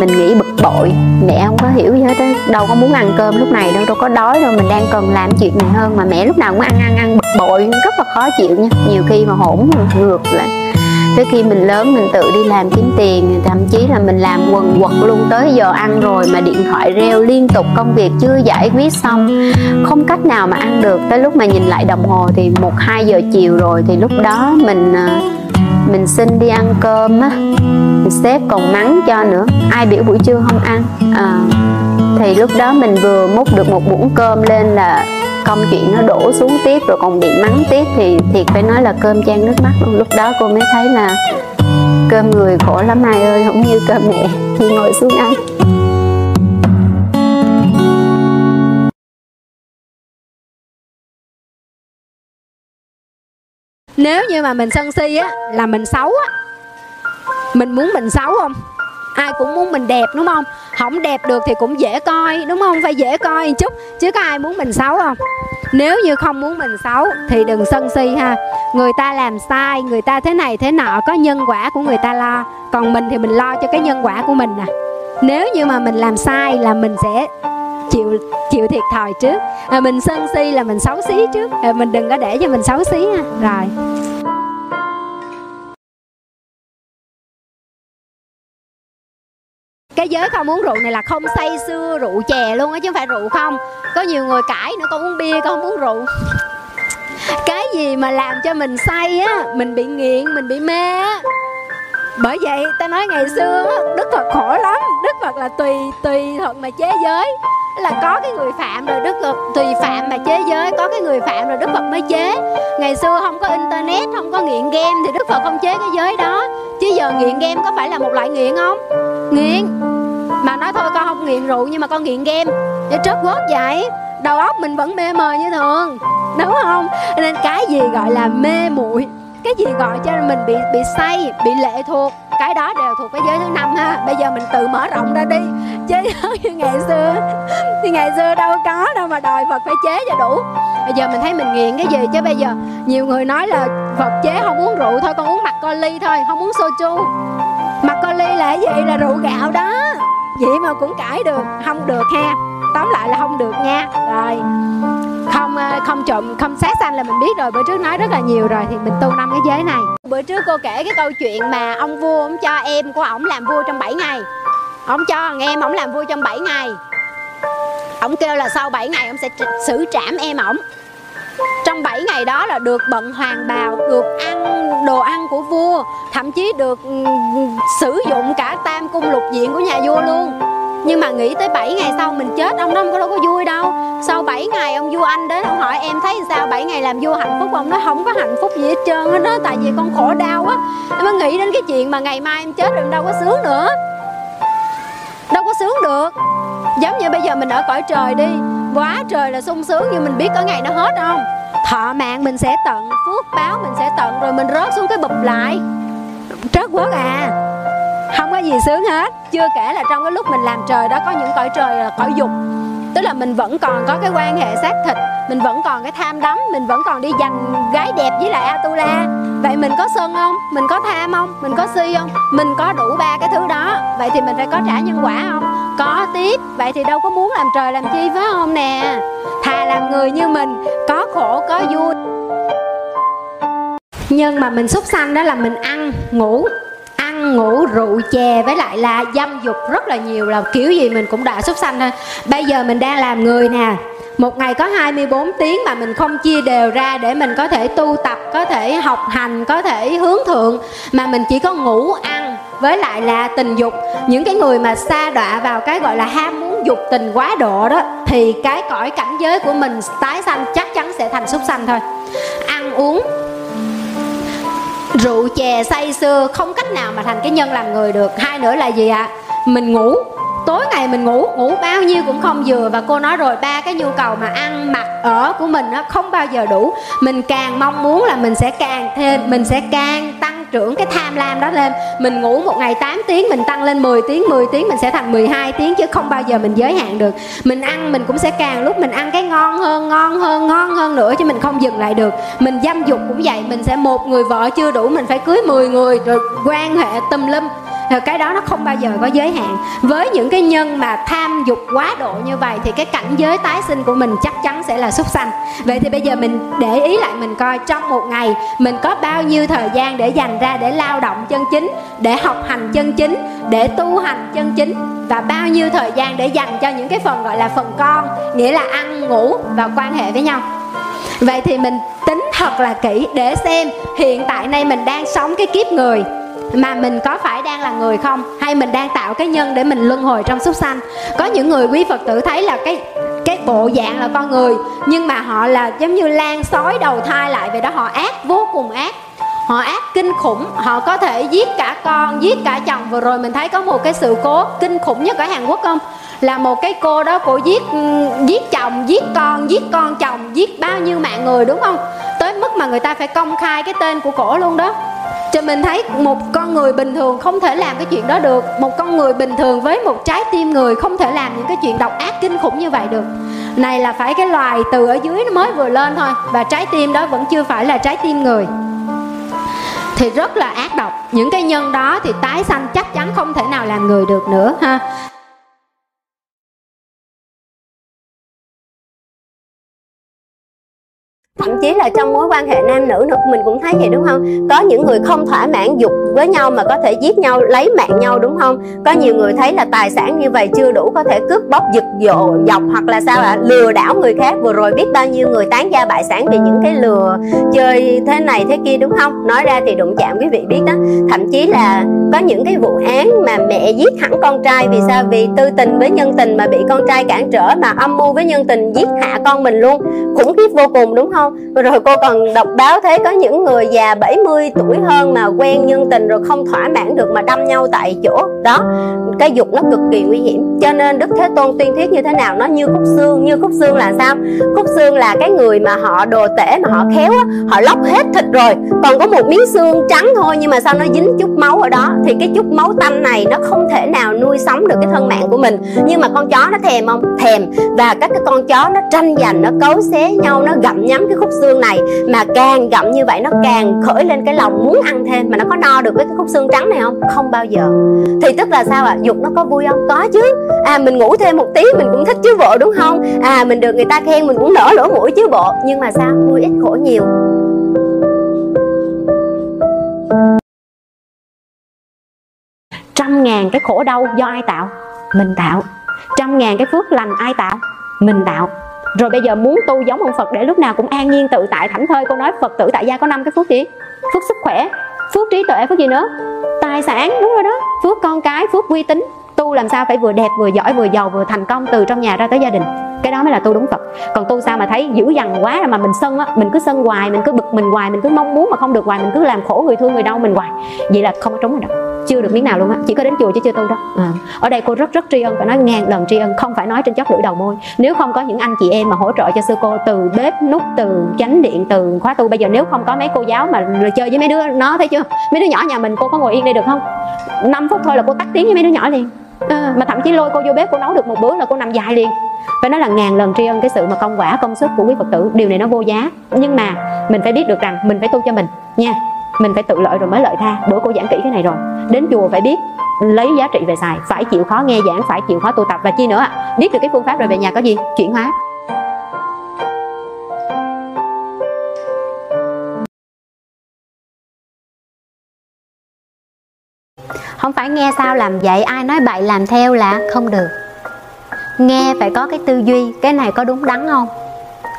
Mình nghĩ bực bội, mẹ không có hiểu gì hết á. Đâu có muốn ăn cơm lúc này đâu, đâu có đói đâu. Mình đang cần làm chuyện này hơn mà mẹ lúc nào cũng ăn ăn ăn bực bội Rất là khó chịu nha, nhiều khi mà hỗn ngược lại tới khi mình lớn mình tự đi làm kiếm tiền thậm chí là mình làm quần quật luôn tới giờ ăn rồi mà điện thoại reo liên tục công việc chưa giải quyết xong không cách nào mà ăn được. Tới lúc mà nhìn lại đồng hồ thì một hai giờ chiều rồi thì lúc đó mình ờ, mình xin đi ăn cơm á. Sếp còn mắng cho nữa ai biểu buổi trưa không ăn? À, thì lúc đó mình vừa múc được một muỗng cơm lên là công chuyện nó đổ xuống tiếp rồi còn bị mắng tiếp thì thiệt phải nói là cơm chan nước mắt luôn. Lúc đó cô mới thấy là cơm người khổ lắm ai ơi, không như cơm mẹ. Khi ngồi xuống ăn. Nếu như mà mình sân si á, là mình xấu á, mình muốn mình xấu không? Ai cũng muốn mình đẹp đúng không? Không đẹp được thì cũng dễ coi đúng không? Phải dễ coi một chút chứ có ai muốn mình xấu không? Nếu như không muốn mình xấu thì đừng sân si ha. Người ta làm sai người ta thế này thế nọ có nhân quả của người ta lo. Còn mình thì mình lo cho cái nhân quả của mình nè. Nếu như mà mình làm sai là mình sẽ chịu chịu thiệt thòi trước. À, mình sân si là mình xấu xí trước. À, mình đừng có để cho mình xấu xí ha. Rồi. Cái giới không uống rượu này là không say xưa rượu chè luôn á, chứ không phải rượu không. Có nhiều người cãi nữa, con uống bia, con không uống rượu. Cái gì mà làm cho mình say á, mình bị nghiện, mình bị mê á. Bởi vậy, ta nói ngày xưa đức phật khổ lắm. Đức phật là tùy tùy thuận mà chế giới. Là có cái người phạm rồi đức phật, tùy phạm mà chế giới, có cái người phạm rồi đức phật mới chế. Ngày xưa không có internet, không có nghiện game thì đức phật không chế cái giới đó. Chứ giờ nghiện game có phải là một loại nghiện không? Nghiện nghiện rượu nhưng mà con nghiện game. Để trớt gót vậy. Đầu óc mình vẫn mê mờ như thường. Đúng không? Nên cái gì gọi là mê muội, cái gì gọi cho mình bị bị say, bị lệ thuộc, cái đó đều thuộc cái giới thứ năm ha. Bây giờ mình tự mở rộng ra đi. Chứ như ngày xưa, thì ngày xưa đâu có đâu mà đòi phật phải chế cho đủ. Bây giờ mình thấy mình nghiện cái gì? Chứ bây giờ nhiều người nói là phật chế không uống rượu thôi, con uống mặt co ly thôi, không uống soju. Mặt co ly là cái gì? Là rượu gạo đó vậy mà cũng cãi được, không được ha tóm lại là không được nha. Rồi, không ờ, không trộm, không sát sanh là mình biết rồi. Bữa trước nói rất là nhiều rồi thì mình tu năm cái giới này. Bữa trước cô kể cái câu chuyện mà ông vua ông cho em của ổng làm vua trong 7 ngày. Ông cho thằng em ổng làm vua trong 7 ngày. Ổng kêu là sau 7 ngày ông sẽ xử trảm em ổng trong 7 ngày đó là được bận hoàng bào, được ăn đồ ăn của vua, thậm chí được ừ, sử dụng cả tam cung lục diện của nhà vua luôn. Nhưng mà nghĩ tới 7 ngày sau mình chết, ông đó không có đâu có vui đâu. Sau 7 ngày ông vua anh đến, ông hỏi em thấy sao? 7 ngày làm vua hạnh phúc, ông nói không có hạnh phúc gì hết trơn hết đó, tại vì con khổ đau quá em mới nghĩ đến cái chuyện mà ngày mai em chết rồi em đâu có sướng nữa. Đâu có sướng được. Giống như bây giờ mình ở cõi trời đi quá trời là sung sướng nhưng mình biết có ngày nó hết không? Thọ mạng mình sẽ tận, phước báo mình sẽ tận, rồi mình rớt xuống cái bụp lại. Trớt quất à. Không có gì sướng hết. Chưa kể là trong cái lúc mình làm trời đó có những cõi trời là cõi dục. Tức là mình vẫn còn có cái quan hệ xác thịt, mình vẫn còn cái tham đắm, mình vẫn còn đi giành gái đẹp với lại atula. Vậy mình có sân không? Mình có tham không? Mình có si không? Mình có đủ ba cái thứ đó. Vậy thì mình phải có trả nhân quả không? Có tiếp. Vậy thì đâu có muốn làm trời làm chi phải không nè? Thà làm người như mình có khổ có vui. Nhưng mà mình xúc sanh đó là mình ăn ngủ ăn ngủ rượu chè với lại là dâm dục rất là nhiều là kiểu gì mình cũng đã xúc sanh thôi. Bây giờ mình đang làm người nè. Một ngày có 24 tiếng mà mình không chia đều ra để mình có thể tu tập, có thể học hành, có thể hướng thượng. Mà mình chỉ có ngủ, ăn với lại là tình dục, những cái người mà xa đọa vào cái gọi là ham muốn dục tình quá độ đó, thì cái cõi cảnh giới của mình tái sanh chắc chắn sẽ thành súc sanh thôi. Ăn uống, rượu chè say sưa không cách nào mà thành cái nhân làm người được. Hai nữa là gì ạ? À? mình ngủ tối ngày mình ngủ ngủ bao nhiêu cũng không vừa. Và cô nói rồi, ba cái nhu cầu mà ăn mặc ở của mình nó không bao giờ đủ. Mình càng mong muốn là mình sẽ càng thêm, mình sẽ càng tăng trưởng cái tham lam đó lên. Mình ngủ một ngày 8 tiếng, mình tăng lên 10 tiếng 10 tiếng mình sẽ thành 12 tiếng chứ không bao giờ mình giới hạn được. Mình ăn mình cũng sẽ càng lúc mình ăn cái ngon hơn ngon hơn ngon hơn nữa chứ mình không dừng lại được. Mình dâm dục cũng vậy, mình sẽ một người vợ chưa đủ, mình phải cưới 10 người rồi quan hệ tùm lum cái đó nó không bao giờ có giới hạn. Với những cái nhân mà tham dục quá độ như vậy thì cái cảnh giới tái sinh của mình chắc chắn sẽ là súc sanh. Vậy thì bây giờ mình để ý lại mình coi trong một ngày mình có bao nhiêu thời gian để dành ra để lao động chân chính, để học hành chân chính, để tu hành chân chính và bao nhiêu thời gian để dành cho những cái phần gọi là phần con, nghĩa là ăn, ngủ và quan hệ với nhau. Vậy thì mình tính thật là kỹ để xem hiện tại nay mình đang sống cái kiếp người mà mình có phải đang là người không? Hay mình đang tạo cái nhân để mình luân hồi trong súc sanh? Có những người quý phật tử thấy là cái cái bộ dạng là con người, nhưng mà họ là giống như lan sói đầu thai lại vậy đó. Họ ác vô cùng ác. Họ ác kinh khủng. Họ có thể giết cả con, giết cả chồng. Vừa rồi mình thấy có một cái sự cố kinh khủng nhất ở hàn quốc không? Là một cái cô đó cô giết giết chồng, giết con giết con chồng, giết bao nhiêu mạng người, đúng không? Tới mức mà người ta phải công khai cái tên của cổ luôn đó. Cho mình thấy một con người bình thường không thể làm cái chuyện đó được. Một con người bình thường với một trái tim người không thể làm những cái chuyện độc ác kinh khủng như vậy được. Này là phải cái loài từ ở dưới nó mới vừa lên thôi, và trái tim đó vẫn chưa phải là trái tim người. Thì rất là ác độc. Những cái nhân đó thì tái sanh chắc chắn không thể nào làm người được nữa, ha. Thậm chí là trong mối quan hệ nam nữ nữa, mình cũng thấy vậy, đúng không? Có những người không thỏa mãn dục với nhau mà có thể giết nhau, lấy mạng nhau, đúng không? Có nhiều người thấy là tài sản như vậy chưa đủ có thể cướp bóc, giật dộ dọc hoặc là sao ạ? À? lừa đảo người khác. Vừa rồi biết bao nhiêu người tán gia bại sản vì những cái lừa chơi thế này thế kia, đúng không? Nói ra thì đụng chạm, quý vị biết đó. Thậm chí là có những cái vụ án mà mẹ giết hẳn con trai vì sao? Vì tư tình với nhân tình mà bị con trai cản trở mà âm mưu với nhân tình giết hạ con mình luôn. Khủng khiếp vô cùng, đúng không? Rồi cô còn đọc báo thấy có những người già 70 tuổi hơn mà quen nhân tình rồi không thỏa mãn được mà đâm nhau tại chỗ. Đó, cái dục nó cực kỳ nguy hiểm. Cho nên đức thế tôn tuyên thuyết như thế nào? Nó như khúc xương. Như khúc xương là sao? Khúc xương là cái người mà họ đồ tể, mà họ khéo á, họ lóc hết thịt rồi. Còn có một miếng xương trắng thôi, nhưng mà sao nó dính chút máu ở đó? Thì cái chút máu tanh này nó không thể nào nuôi sống được cái thân mạng của mình. Nhưng mà con chó nó thèm không? Thèm. Và các cái con chó nó tranh giành, nó cấu xé nhau, nó gặm nhắm cái khúc xương này. Mà càng gặm như vậy, nó càng khởi lên cái lòng muốn ăn thêm, mà nó có no được với cái khúc xương trắng này không? Không bao giờ. Thì tức là sao ạ? À? dục nó có vui không? Có chứ. À mình ngủ thêm một tí, mình cũng thích chứ bộ, đúng không? À mình được người ta khen mình cũng nở lỗ mũi chứ bộ. Nhưng mà sao? Vui ít khổ nhiều. Trăm ngàn cái khổ đau do ai tạo? Mình tạo. Trăm ngàn cái phước lành ai tạo? Mình tạo. Rồi bây giờ muốn tu giống ông Phật để lúc nào cũng an nhiên tự tại, thảnh thơi. Cô nói Phật tử tại gia có năm cái phước gì? Phước sức khỏe phước trí tuệ phước gì nữa? Tài sản, đúng rồi đó. Phước con cái, phước uy tín. Tu làm sao phải vừa đẹp, vừa giỏi, vừa giàu, vừa thành công từ trong nhà ra tới gia đình cái đó mới là tu đúng phật. Còn tu sao mà thấy dữ dằn quá mà mình sân á mình cứ sân hoài mình cứ bực mình hoài mình cứ mong muốn mà không được hoài mình cứ làm khổ người thương người đau mình hoài. Vậy là không có trúng rồi đó chưa được miếng nào luôn á. Chỉ có đến chùa chứ chưa tu đó à. ở đây cô rất rất tri ân phải nói ngàn lần tri ân không phải nói trên chót lưỡi đầu môi. Nếu không có những anh chị em mà hỗ trợ cho sư cô từ bếp nút từ chánh điện từ khóa tu bây giờ nếu không có mấy cô giáo mà chơi với mấy đứa nó thấy chưa? Mấy đứa nhỏ nhà mình cô có ngồi yên đây được không? 5 phút thôi là cô tắt tiếng với mấy đứa nhỏ liền à, mà thậm chí lôi cô vô bếp cô nấu được một bữa là cô nằm dài liền. Phải nói là ngàn lần tri ân cái sự mà công quả công sức của quý phật tử điều này nó vô giá. Nhưng mà mình phải biết được rằng mình phải tu cho mình nha. Mình phải tự lợi rồi mới lợi tha. Bữa cô giảng kỹ cái này rồi. Đến chùa phải biết lấy giá trị về xài phải chịu khó nghe giảng phải chịu khó tu tập và chi nữa biết được cái phương pháp rồi về nhà có gì? Chuyển hóa. Không phải nghe sao làm vậy ai nói bậy làm theo là không được. Nghe phải có cái tư duy cái này có đúng đắn không?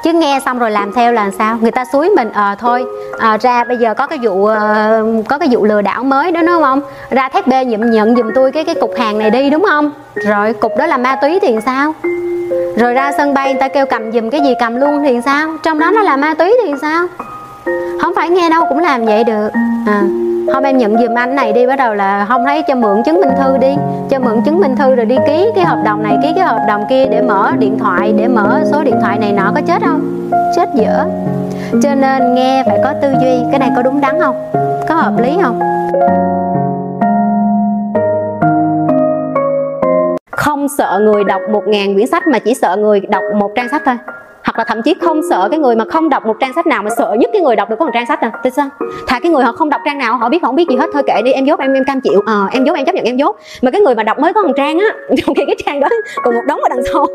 Chứ nghe xong rồi làm theo là sao? Người ta suối mình ờ à, thôi. À, ra bây giờ có cái vụ à, có cái vụ lừa đảo mới đó đúng không? Ra thép b nhận nhận giùm tôi cái cái cục hàng này đi đúng không? Rồi cục đó là ma túy thì sao? Rồi ra sân bay người ta kêu cầm giùm cái gì cầm luôn thì sao? Trong đó nó là ma túy thì sao? Không phải nghe đâu cũng làm vậy được. À hôm em nhận giùm anh này đi, bắt đầu là không thấy, cho mượn chứng minh thư đi. Cho mượn chứng minh thư rồi đi ký cái hợp đồng này, ký cái hợp đồng kia để mở điện thoại, để mở số điện thoại này nọ, có chết không? Chết dở. Cho nên nghe phải có tư duy, cái này có đúng đắn không? Có hợp lý không? Không sợ người đọc một ngàn quyển sách mà chỉ sợ người đọc một trang sách thôi hoặc là thậm chí không sợ cái người mà không đọc một trang sách nào mà sợ nhất cái người đọc được có một trang sách nè tại sao? Thà cái người họ không đọc trang nào họ biết họ không biết gì hết thôi kệ đi em dốt em em cam chịu. Ờ à, em dốt em chấp nhận em dốt. Mà cái người mà đọc mới có một trang á trong khi cái trang đó còn một đống ở đằng sau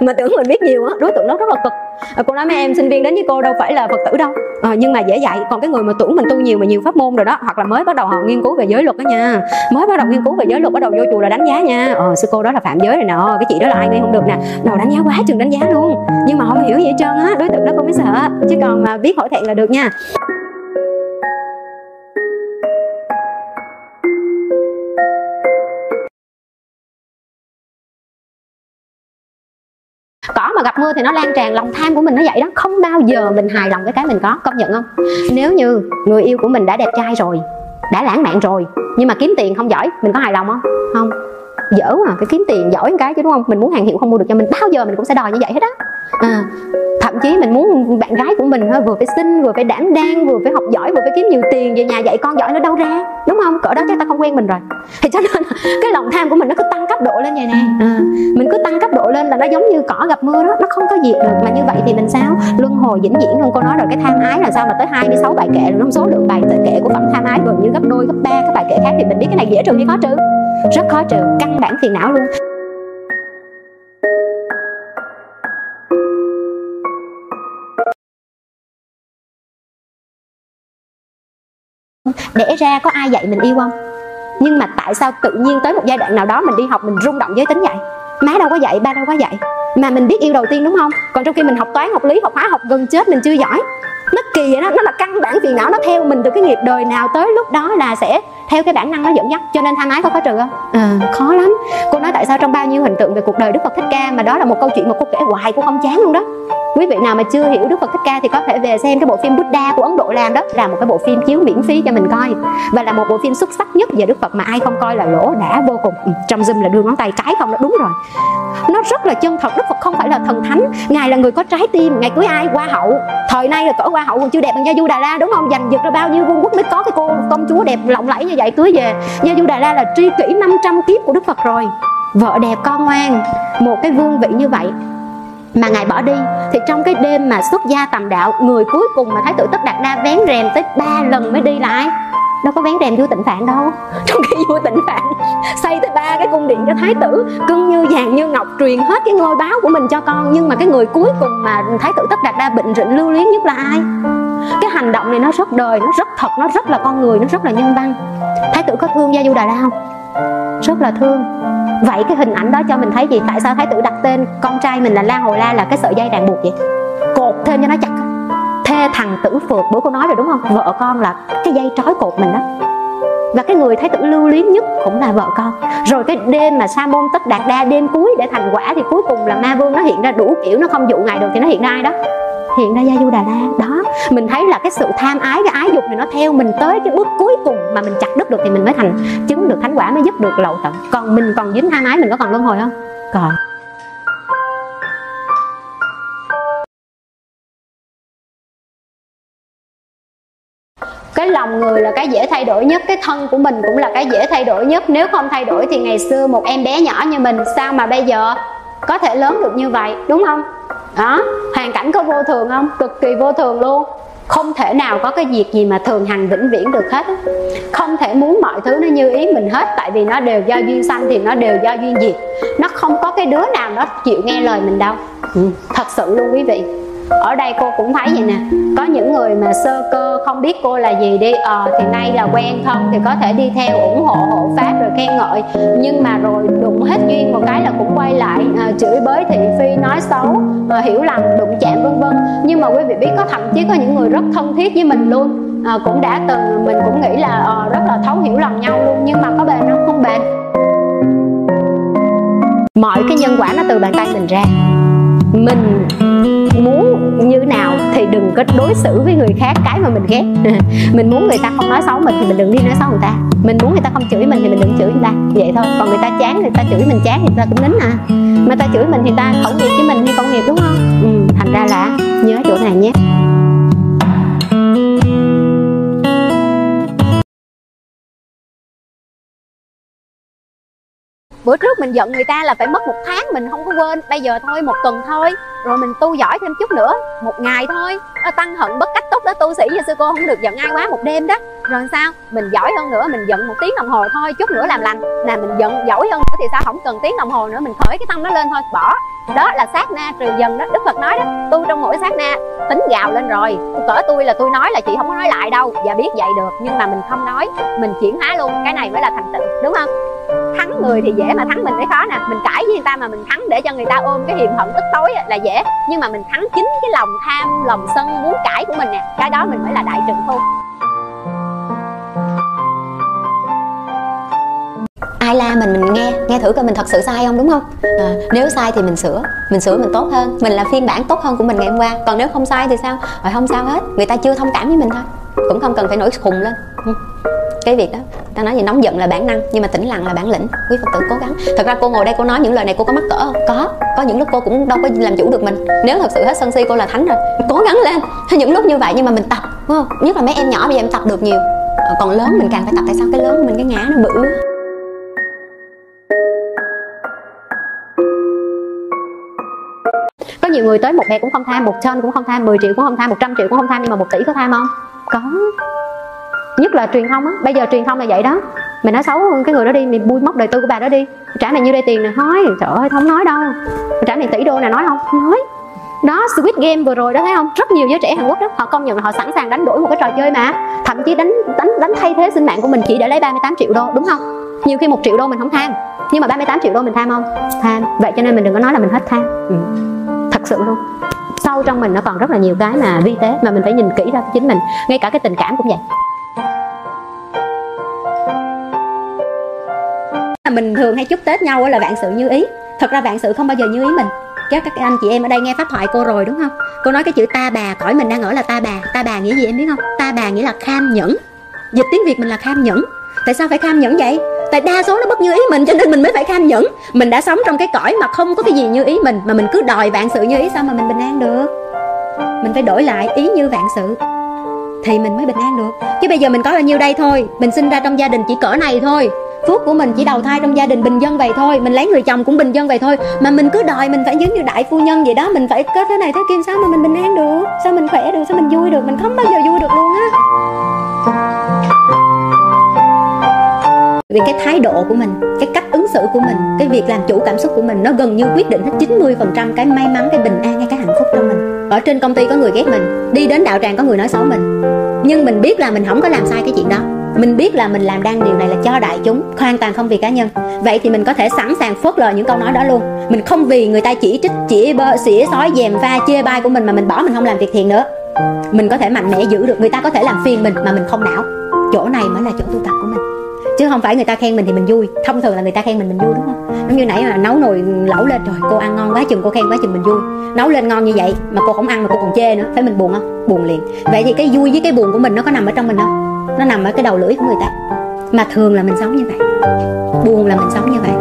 mà tưởng mình biết nhiều á đối tượng đó rất là cực. À, cô nói mấy em sinh viên đến với cô đâu phải là phật tử đâu. À, nhưng mà dễ dạy. Còn cái người mà tưởng mình tu nhiều mà nhiều pháp môn rồi đó hoặc là mới bắt đầu họ nghiên cứu về giới luật đó nha. Mới bắt đầu nghiên cứu về giới luật bắt đầu vô chùa là đánh giá nha. Ờ sư cô đó là phạm giới rồi nè. Ờ, cái chị đó là ai nghe không được nè. Đầu đánh giá quá chừng đánh giá luôn. Nhưng mà không hiểu gì hết trơn á, đối tượng đó không biết sợ chứ còn mà biết hổ thẹn là được nha. Cỏ mà gặp mưa thì nó lan tràn, lòng tham của mình nó vậy đó, không bao giờ mình hài lòng với cái mình có, công nhận không? Nếu như người yêu của mình đã đẹp trai rồi, đã lãng mạn rồi, nhưng mà kiếm tiền không giỏi, mình có hài lòng không? Không dở à phải kiếm tiền giỏi cái chứ đúng không? Mình muốn hàng hiệu không mua được cho mình bao giờ mình cũng sẽ đòi như vậy hết á. À, thậm chí mình muốn bạn gái của mình ờ, vừa phải xinh vừa phải đảm đang vừa phải học giỏi vừa phải kiếm nhiều tiền về nhà dạy con giỏi nó đâu ra đúng không? Cỡ đó chắc ta không quen mình rồi. Thì cho nên cái lòng tham của mình nó cứ tăng cấp độ lên vậy nè. À, mình cứ tăng cấp độ lên là nó giống như cỏ gặp mưa đó nó không có diệt được. Mà như vậy thì mình sao? Luân hồi vĩnh viễn luôn. Cô nói rồi cái tham ái là sao mà tới 26 bài kệ rồi số lượng bài kệ của phẩm tham ái gần như gấp đôi gấp ba các bài kệ khác thì mình biết cái này dễ trừ hay khó trừ? Rất khó trừ căn bản phiền não luôn. Để ra có ai dạy mình yêu không? Nhưng mà tại sao tự nhiên tới một giai đoạn nào đó mình đi học mình rung động giới tính vậy? Má đâu có dạy, ba đâu có dạy. Mà mình biết yêu đầu tiên đúng không? Còn trong khi mình học toán, học lý, học hóa, học gần chết, mình chưa giỏi nó kỳ vậy đó nó là căn bản phiền não nó theo mình từ cái nghiệp đời nào tới lúc đó là sẽ theo cái bản năng nó dẫn dắt. Cho nên tham ái có khó trừ không? À, khó lắm. Cô nói tại sao trong bao nhiêu hình tượng về cuộc đời đức phật thích ca mà đó là một câu chuyện mà cô kể hoài cô không chán luôn đó. Quý vị nào mà chưa hiểu đức phật thích ca thì có thể về xem cái bộ phim buddha của ấn độ làm đó là một cái bộ phim chiếu miễn phí cho mình coi. Và là một bộ phim xuất sắc nhất về đức phật mà ai không coi là lỗ đã vô cùng. Ừ, trong zoom là đưa ngón tay cái không đó đúng rồi. Nó rất là chân thật đức phật không phải là thần thánh. Ngài là người có trái tim ngài cưới ai hoa hậu. Thời nay là cỡ hoa hậu còn chưa đẹp bằng gia du đà la đúng không? Giành giật ra bao nhiêu vương quốc mới có cái cô công chúa đẹp lộng lẫy như vậy? Cưới về gia du đà la là tri kỷ 500 kiếp của đức phật rồi. Vợ đẹp con ngoan, một cái vương vị như vậy mà ngài bỏ đi thì trong cái đêm mà xuất gia tầm đạo, người cuối cùng mà thái tử tất đạt đa vén rèm tới ba lần mới đi là ai đâu có vén rèm vua tịnh phạn đâu. Trong khi vua tịnh phạn xây tới ba cái cung điện cho thái tử cưng như vàng như ngọc, truyền hết cái ngôi báo của mình cho con. Nhưng mà cái người cuối cùng mà thái tử tất đạt đa bệnh rịnh lưu luyến nhất là ai? Cái hành động này nó rất đời, nó rất thật, nó rất là con người, nó rất là nhân văn. Thái tử có thương gia du đà la không? Rất là thương. Vậy cái hình ảnh đó cho mình thấy gì? Tại sao thái tử đặt tên con trai mình là la hồi la là cái sợi dây ràng buộc vậy? Cột thêm cho nó chặt thê thằng tử phượt bữa cô nói rồi đúng không? Vợ con là cái dây trói cột mình đó. Và cái người thái tử lưu luyến nhất cũng là vợ con. Rồi cái đêm mà sa môn tất đạt đa đêm cuối để thành quả thì cuối cùng là ma vương nó hiện ra đủ kiểu, nó không dụ ngài được thì nó hiện ra ai đó? Hiện ra gia du đà la. Đó, mình thấy là cái sự tham ái, cái ái dục này nó theo mình tới cái bước cuối cùng mà mình chặt đứt được thì mình mới thành, chứng được thánh quả, mới giúp được lậu tận. Còn mình còn dính tham ái mình có còn luân hồi không? Còn. Cái lòng người là cái dễ thay đổi nhất cái thân của mình cũng là cái dễ thay đổi nhất. Nếu không thay đổi thì ngày xưa một em bé nhỏ như mình sao mà bây giờ có thể lớn được như vậy đúng không? Đó hoàn cảnh có vô thường không? Cực kỳ vô thường luôn. Không thể nào có cái việc gì mà thường hằng vĩnh viễn được hết không thể muốn mọi thứ nó như ý mình hết tại vì nó đều do duyên sanh thì nó đều do duyên diệt. Nó không có cái đứa nào nó chịu nghe lời mình đâu. Ừ, thật sự luôn quý vị ở đây cô cũng thấy vậy nè. Có những người mà sơ cơ không biết cô là gì đi ờ thì nay là quen thân thì có thể đi theo ủng hộ hộ pháp rồi khen ngợi. Nhưng mà rồi đụng hết duyên một cái là cũng quay lại à, chửi bới thị phi nói xấu à, hiểu lầm đụng chạm vân vân. Nhưng mà quý vị biết có thậm chí có những người rất thân thiết với mình luôn. À, cũng đã từng mình cũng nghĩ là à, rất là thấu hiểu lòng nhau luôn nhưng mà có bền không? Không bền. Mọi cái nhân quả nó từ bàn tay mình ra. Mình muốn như nào thì đừng có đối xử với người khác cái mà mình ghét. Mình muốn người ta không nói xấu mình thì mình đừng đi nói xấu người ta. Mình muốn người ta không chửi mình thì mình đừng chửi người ta. Vậy thôi. Còn người ta chán người ta chửi mình chán thì người ta cũng nín à. Mà ta chửi mình thì ta khẩu nghiệp với mình hay công nghiệp đúng không? Ừ, thành ra là nhớ chỗ này nhé. Bữa trước mình giận người ta là phải mất một tháng, mình không có quên. Bây giờ thôi, một tuần thôi. Rồi mình tu giỏi thêm chút nữa, một ngày thôi. Tăng hận bất cách tốt đó, tu sĩ như sư cô không được giận ai quá một đêm đó. Rồi sao? Mình giỏi hơn nữa, mình giận một tiếng đồng hồ thôi, chút nữa làm lành. Là mình giận giỏi hơn nữa thì sao? Không cần tiếng đồng hồ nữa, mình khởi cái tâm nó lên thôi, bỏ. Đó là sát na trừ dần đó, đức phật nói đó. Tu trong mỗi sát na, tính gào lên rồi. Cỡ tôi là tôi nói là chị không có nói lại đâu. Và biết vậy được, nhưng mà mình không nói. Mình chuyển hóa luôn. Cái này mới là thành tựu, đúng không? Thắng người thì dễ mà thắng mình thì khó nè. Mình cãi với người ta mà mình thắng để cho người ta ôm cái hiềm hận tức tối là dễ. Nhưng mà mình thắng chính cái lòng tham lòng sân muốn cãi của mình nè. Cái đó mình mới là đại trượng phu. Ai la mình mình nghe. Nghe thử coi mình thật sự sai không đúng không? À, nếu sai thì mình sửa. Mình sửa mình tốt hơn. Mình là phiên bản tốt hơn của mình ngày hôm qua. Còn nếu không sai thì sao? Rồi không sao hết. Người ta chưa thông cảm với mình thôi cũng không cần phải nổi khùng lên. Ừ. Cái việc đó, ta nói gì nóng giận là bản năng, nhưng mà tĩnh lặng là bản lĩnh. Quý phật tử cố gắng. Thật ra cô ngồi đây cô nói những lời này cô có mắc cỡ không? Có. Có những lúc cô cũng đâu có làm chủ được mình. Nếu thật sự hết sân si cô là thánh rồi. Cố gắng lên. Những lúc như vậy nhưng mà mình tập, đúng không? Nhất là mấy em nhỏ bây giờ em tập được nhiều. Ờ, còn lớn mình càng phải tập, tại sao cái lớn mình, cái ngã nó bự có nhiều người tới một hè cũng không tham, một chân cũng không tham 10 triệu cũng không tham 100 triệu cũng không tham, nhưng mà một tỷ có tham không? Có. Nhất là truyền thông á. Bây giờ truyền thông là vậy đó. Mày nói xấu cái người đó đi, mày bui móc đời tư của bà đó đi. Trả mày nhiêu đây tiền nè. Nói, trời ơi, không nói đâu. Trả mày tỷ đô nè, nói không? Không nói. Đó, Squid Game vừa rồi đó, thấy không? Rất nhiều giới trẻ Hàn Quốc đó, họ công nhận là họ sẵn sàng đánh đổi một cái trò chơi mà. Thậm chí đánh đánh đánh thay thế sinh mạng của mình chỉ để lấy 38 triệu đô, đúng không? Nhiều khi một triệu đô mình không tham. Nhưng mà 38 triệu đô mình tham không? Tham. Vậy cho nên mình đừng có nói là mình hết tham. Ừ. thật sự luôn sâu trong mình nó còn rất là nhiều cái mà vi tế, mà mình phải nhìn kỹ ra chính mình. Ngay cả cái tình cảm cũng vậy. Mình thường hay chúc tết nhau là vạn sự như ý. Thật ra vạn sự không bao giờ như ý mình. Các các anh chị em ở đây nghe pháp thoại cô rồi đúng không? Cô nói cái chữ ta bà, cõi mình đang ở là ta bà. Ta bà nghĩa gì em biết không? Ta bà nghĩa là kham nhẫn. Dịch tiếng việt mình là kham nhẫn. Tại sao phải kham nhẫn vậy? Tại đa số nó bất như ý mình, cho nên mình mới phải kham nhẫn mình đã sống trong cái cõi mà không có cái gì như ý mình, mà mình cứ đòi vạn sự như ý, sao mà mình bình an được? Mình phải đổi lại ý như vạn sự, thì mình mới bình an được. Chứ bây giờ mình có bao nhiêu đây thôi, mình sinh ra trong gia đình chỉ cỡ này thôi. Phước của mình chỉ đầu thai trong gia đình bình dân vậy thôi, mình lấy người chồng cũng bình dân vậy thôi. Mà mình cứ đòi mình phải giống như đại phu nhân vậy đó, mình phải có thế này thế kia, sao mà mình bình an được? Sao mình khỏe được? Sao mình vui được? Mình không bao giờ vui được luôn á vì cái thái độ của mình, cái cách ứng xử của mình, cái việc làm chủ cảm xúc của mình nó gần như quyết định hết 90% cái may mắn, cái bình an hay cái hạnh phúc trong mình. Ở trên công ty có người ghét mình, đi đến đạo tràng có người nói xấu mình. Nhưng mình biết là mình không có làm sai cái chuyện đó. Mình biết là mình làm đang điều này là cho đại chúng, hoàn toàn không vì cá nhân. Vậy thì mình có thể sẵn sàng phớt lờ những câu nói đó luôn. Mình không vì người ta chỉ trích, chỉ bơ, xỉa, sói, dèm pha, chê bai của mình mà mình bỏ mình không làm việc thiện nữa. Mình có thể mạnh mẽ giữ được, người ta có thể làm phiền mình mà mình không não. Chỗ này mới là chỗ tu tập của mình chứ không phải người ta khen mình thì mình vui. Thông thường là người ta khen mình mình vui, đúng không? Giống như nãy mà nấu nồi lẩu lên rồi cô ăn ngon quá chừng, cô khen quá chừng mình vui. Nấu lên ngon như vậy mà cô không ăn mà cô còn chê nữa, phải mình buồn không? Buồn liền. Vậy thì cái vui với cái buồn của mình nó có nằm ở trong mình không? Nó nằm ở cái đầu lưỡi của người ta. Mà thường là mình sống như vậy. Buồn là mình sống như vậy.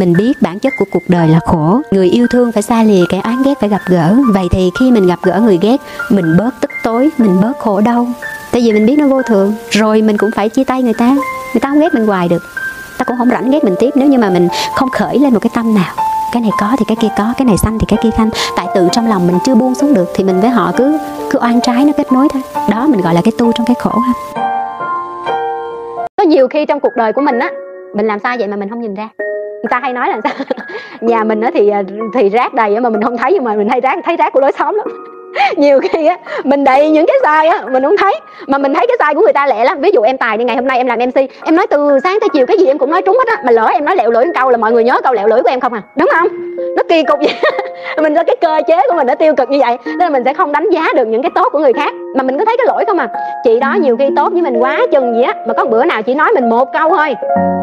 Mình biết bản chất của cuộc đời là khổ. Người yêu thương phải xa lìa kẻ oán ghét phải gặp gỡ. Vậy thì khi mình gặp gỡ người ghét, mình bớt tức tối, mình bớt khổ đau. Tại vì mình biết nó vô thường, rồi mình cũng phải chia tay người ta. Người ta không ghét mình hoài được. Ta cũng không rảnh ghét mình tiếp nếu như mà mình không khởi lên một cái tâm nào. Cái này có thì cái kia có, cái này xanh thì cái kia xanh tại tự trong lòng mình chưa buông xuống được thì mình với họ cứ cứ oan trái nó kết nối thôi. Đó mình gọi là cái tu trong cái khổ ha. Có nhiều khi trong cuộc đời của mình á mình làm sao vậy mà mình không nhìn ra. Người ta hay nói là sao? Nhà mình á thì à, thì rác đầy mà mình không thấy, nhưng mà mình hay rác, thấy rác của lối xóm lắm. Nhiều khi á, mình đầy những cái sai á, mình không thấy. Mà mình thấy cái sai của người ta lẹ lắm. Ví dụ em tài đi, ngày hôm nay em làm mc em nói từ sáng tới chiều cái gì em cũng nói trúng hết á. Mà lỡ em nói lẹo lưỡi một câu là mọi người nhớ câu lẹo lưỡi của em không à? Đúng không? Kỳ cục vậy? Mình ra cái cơ chế của mình nó tiêu cực như vậy, nên là mình sẽ không đánh giá được những cái tốt của người khác. Mà mình có thấy cái lỗi không à. Chị đó nhiều khi tốt với mình quá chừng gì á, mà có bữa nào chị nói mình một câu thôi,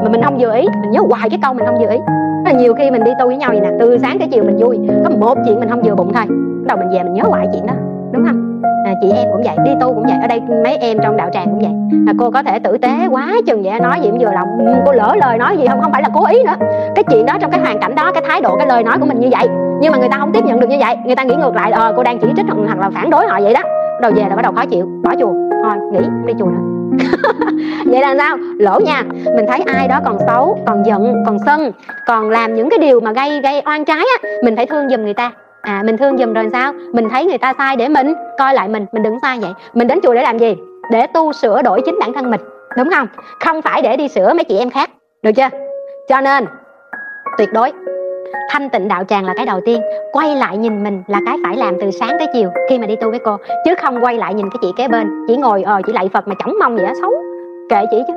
mà mình không vừa ý. Mình nhớ hoài cái câu mình không vừa ý. Là nhiều khi mình đi tu với nhau vậy nè, từ sáng tới chiều mình vui, có một chuyện mình không vừa bụng thôi. Đầu mình về mình nhớ hoài chuyện đó, đúng không? À, chị em cũng vậy đi tu cũng vậy ở đây mấy em trong đạo tràng cũng vậy. À, cô có thể tử tế quá chừng vậy nói gì cũng vừa lòng. Ừ, cô lỡ lời nói gì không không phải là cố ý nữa. Cái chuyện đó trong cái hoàn cảnh đó cái thái độ cái lời nói của mình như vậy. Nhưng mà người ta không tiếp nhận được như vậy người ta nghĩ ngược lại ờ, cô đang chỉ trích hoặc là phản đối họ vậy đó. Đầu về là bắt đầu khó chịu bỏ chùa. Thôi nghỉ đi chùa nữa. Vậy là sao? Lỗ nha mình thấy ai đó còn xấu còn giận còn sân còn làm những cái điều mà gây gây oan trái á mình phải thương giùm người ta à mình thương giùm rồi sao? Mình thấy người ta sai để mình. Coi lại mình mình đừng sai vậy. Mình đến chùa để làm gì? Để tu sửa đổi chính bản thân mình, đúng không? Không phải để đi sửa mấy chị em khác, được chưa? Cho nên, tuyệt đối, thanh tịnh đạo tràng là cái đầu tiên. Quay lại nhìn mình là cái phải làm từ sáng tới chiều khi mà đi tu với cô. Chứ không quay lại nhìn cái chị kế bên, chỉ ngồi ờ chỉ lạy phật mà chỏng mông vậy đó xấu. Kệ chị chứ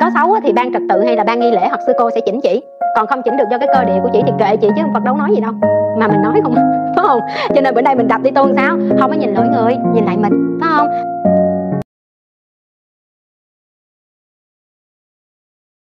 có xấu thì ban trật tự hay là ban nghi lễ hoặc sư cô sẽ chỉnh chỉ. Còn không chỉnh được do cái cơ địa của chị thì kệ chị chứ phật đâu nói gì đâu. Mà mình nói không, phải không? Cho nên bữa nay mình đập đi tôn sao? Không có nhìn lỗi người, nhìn lại mình, phải không?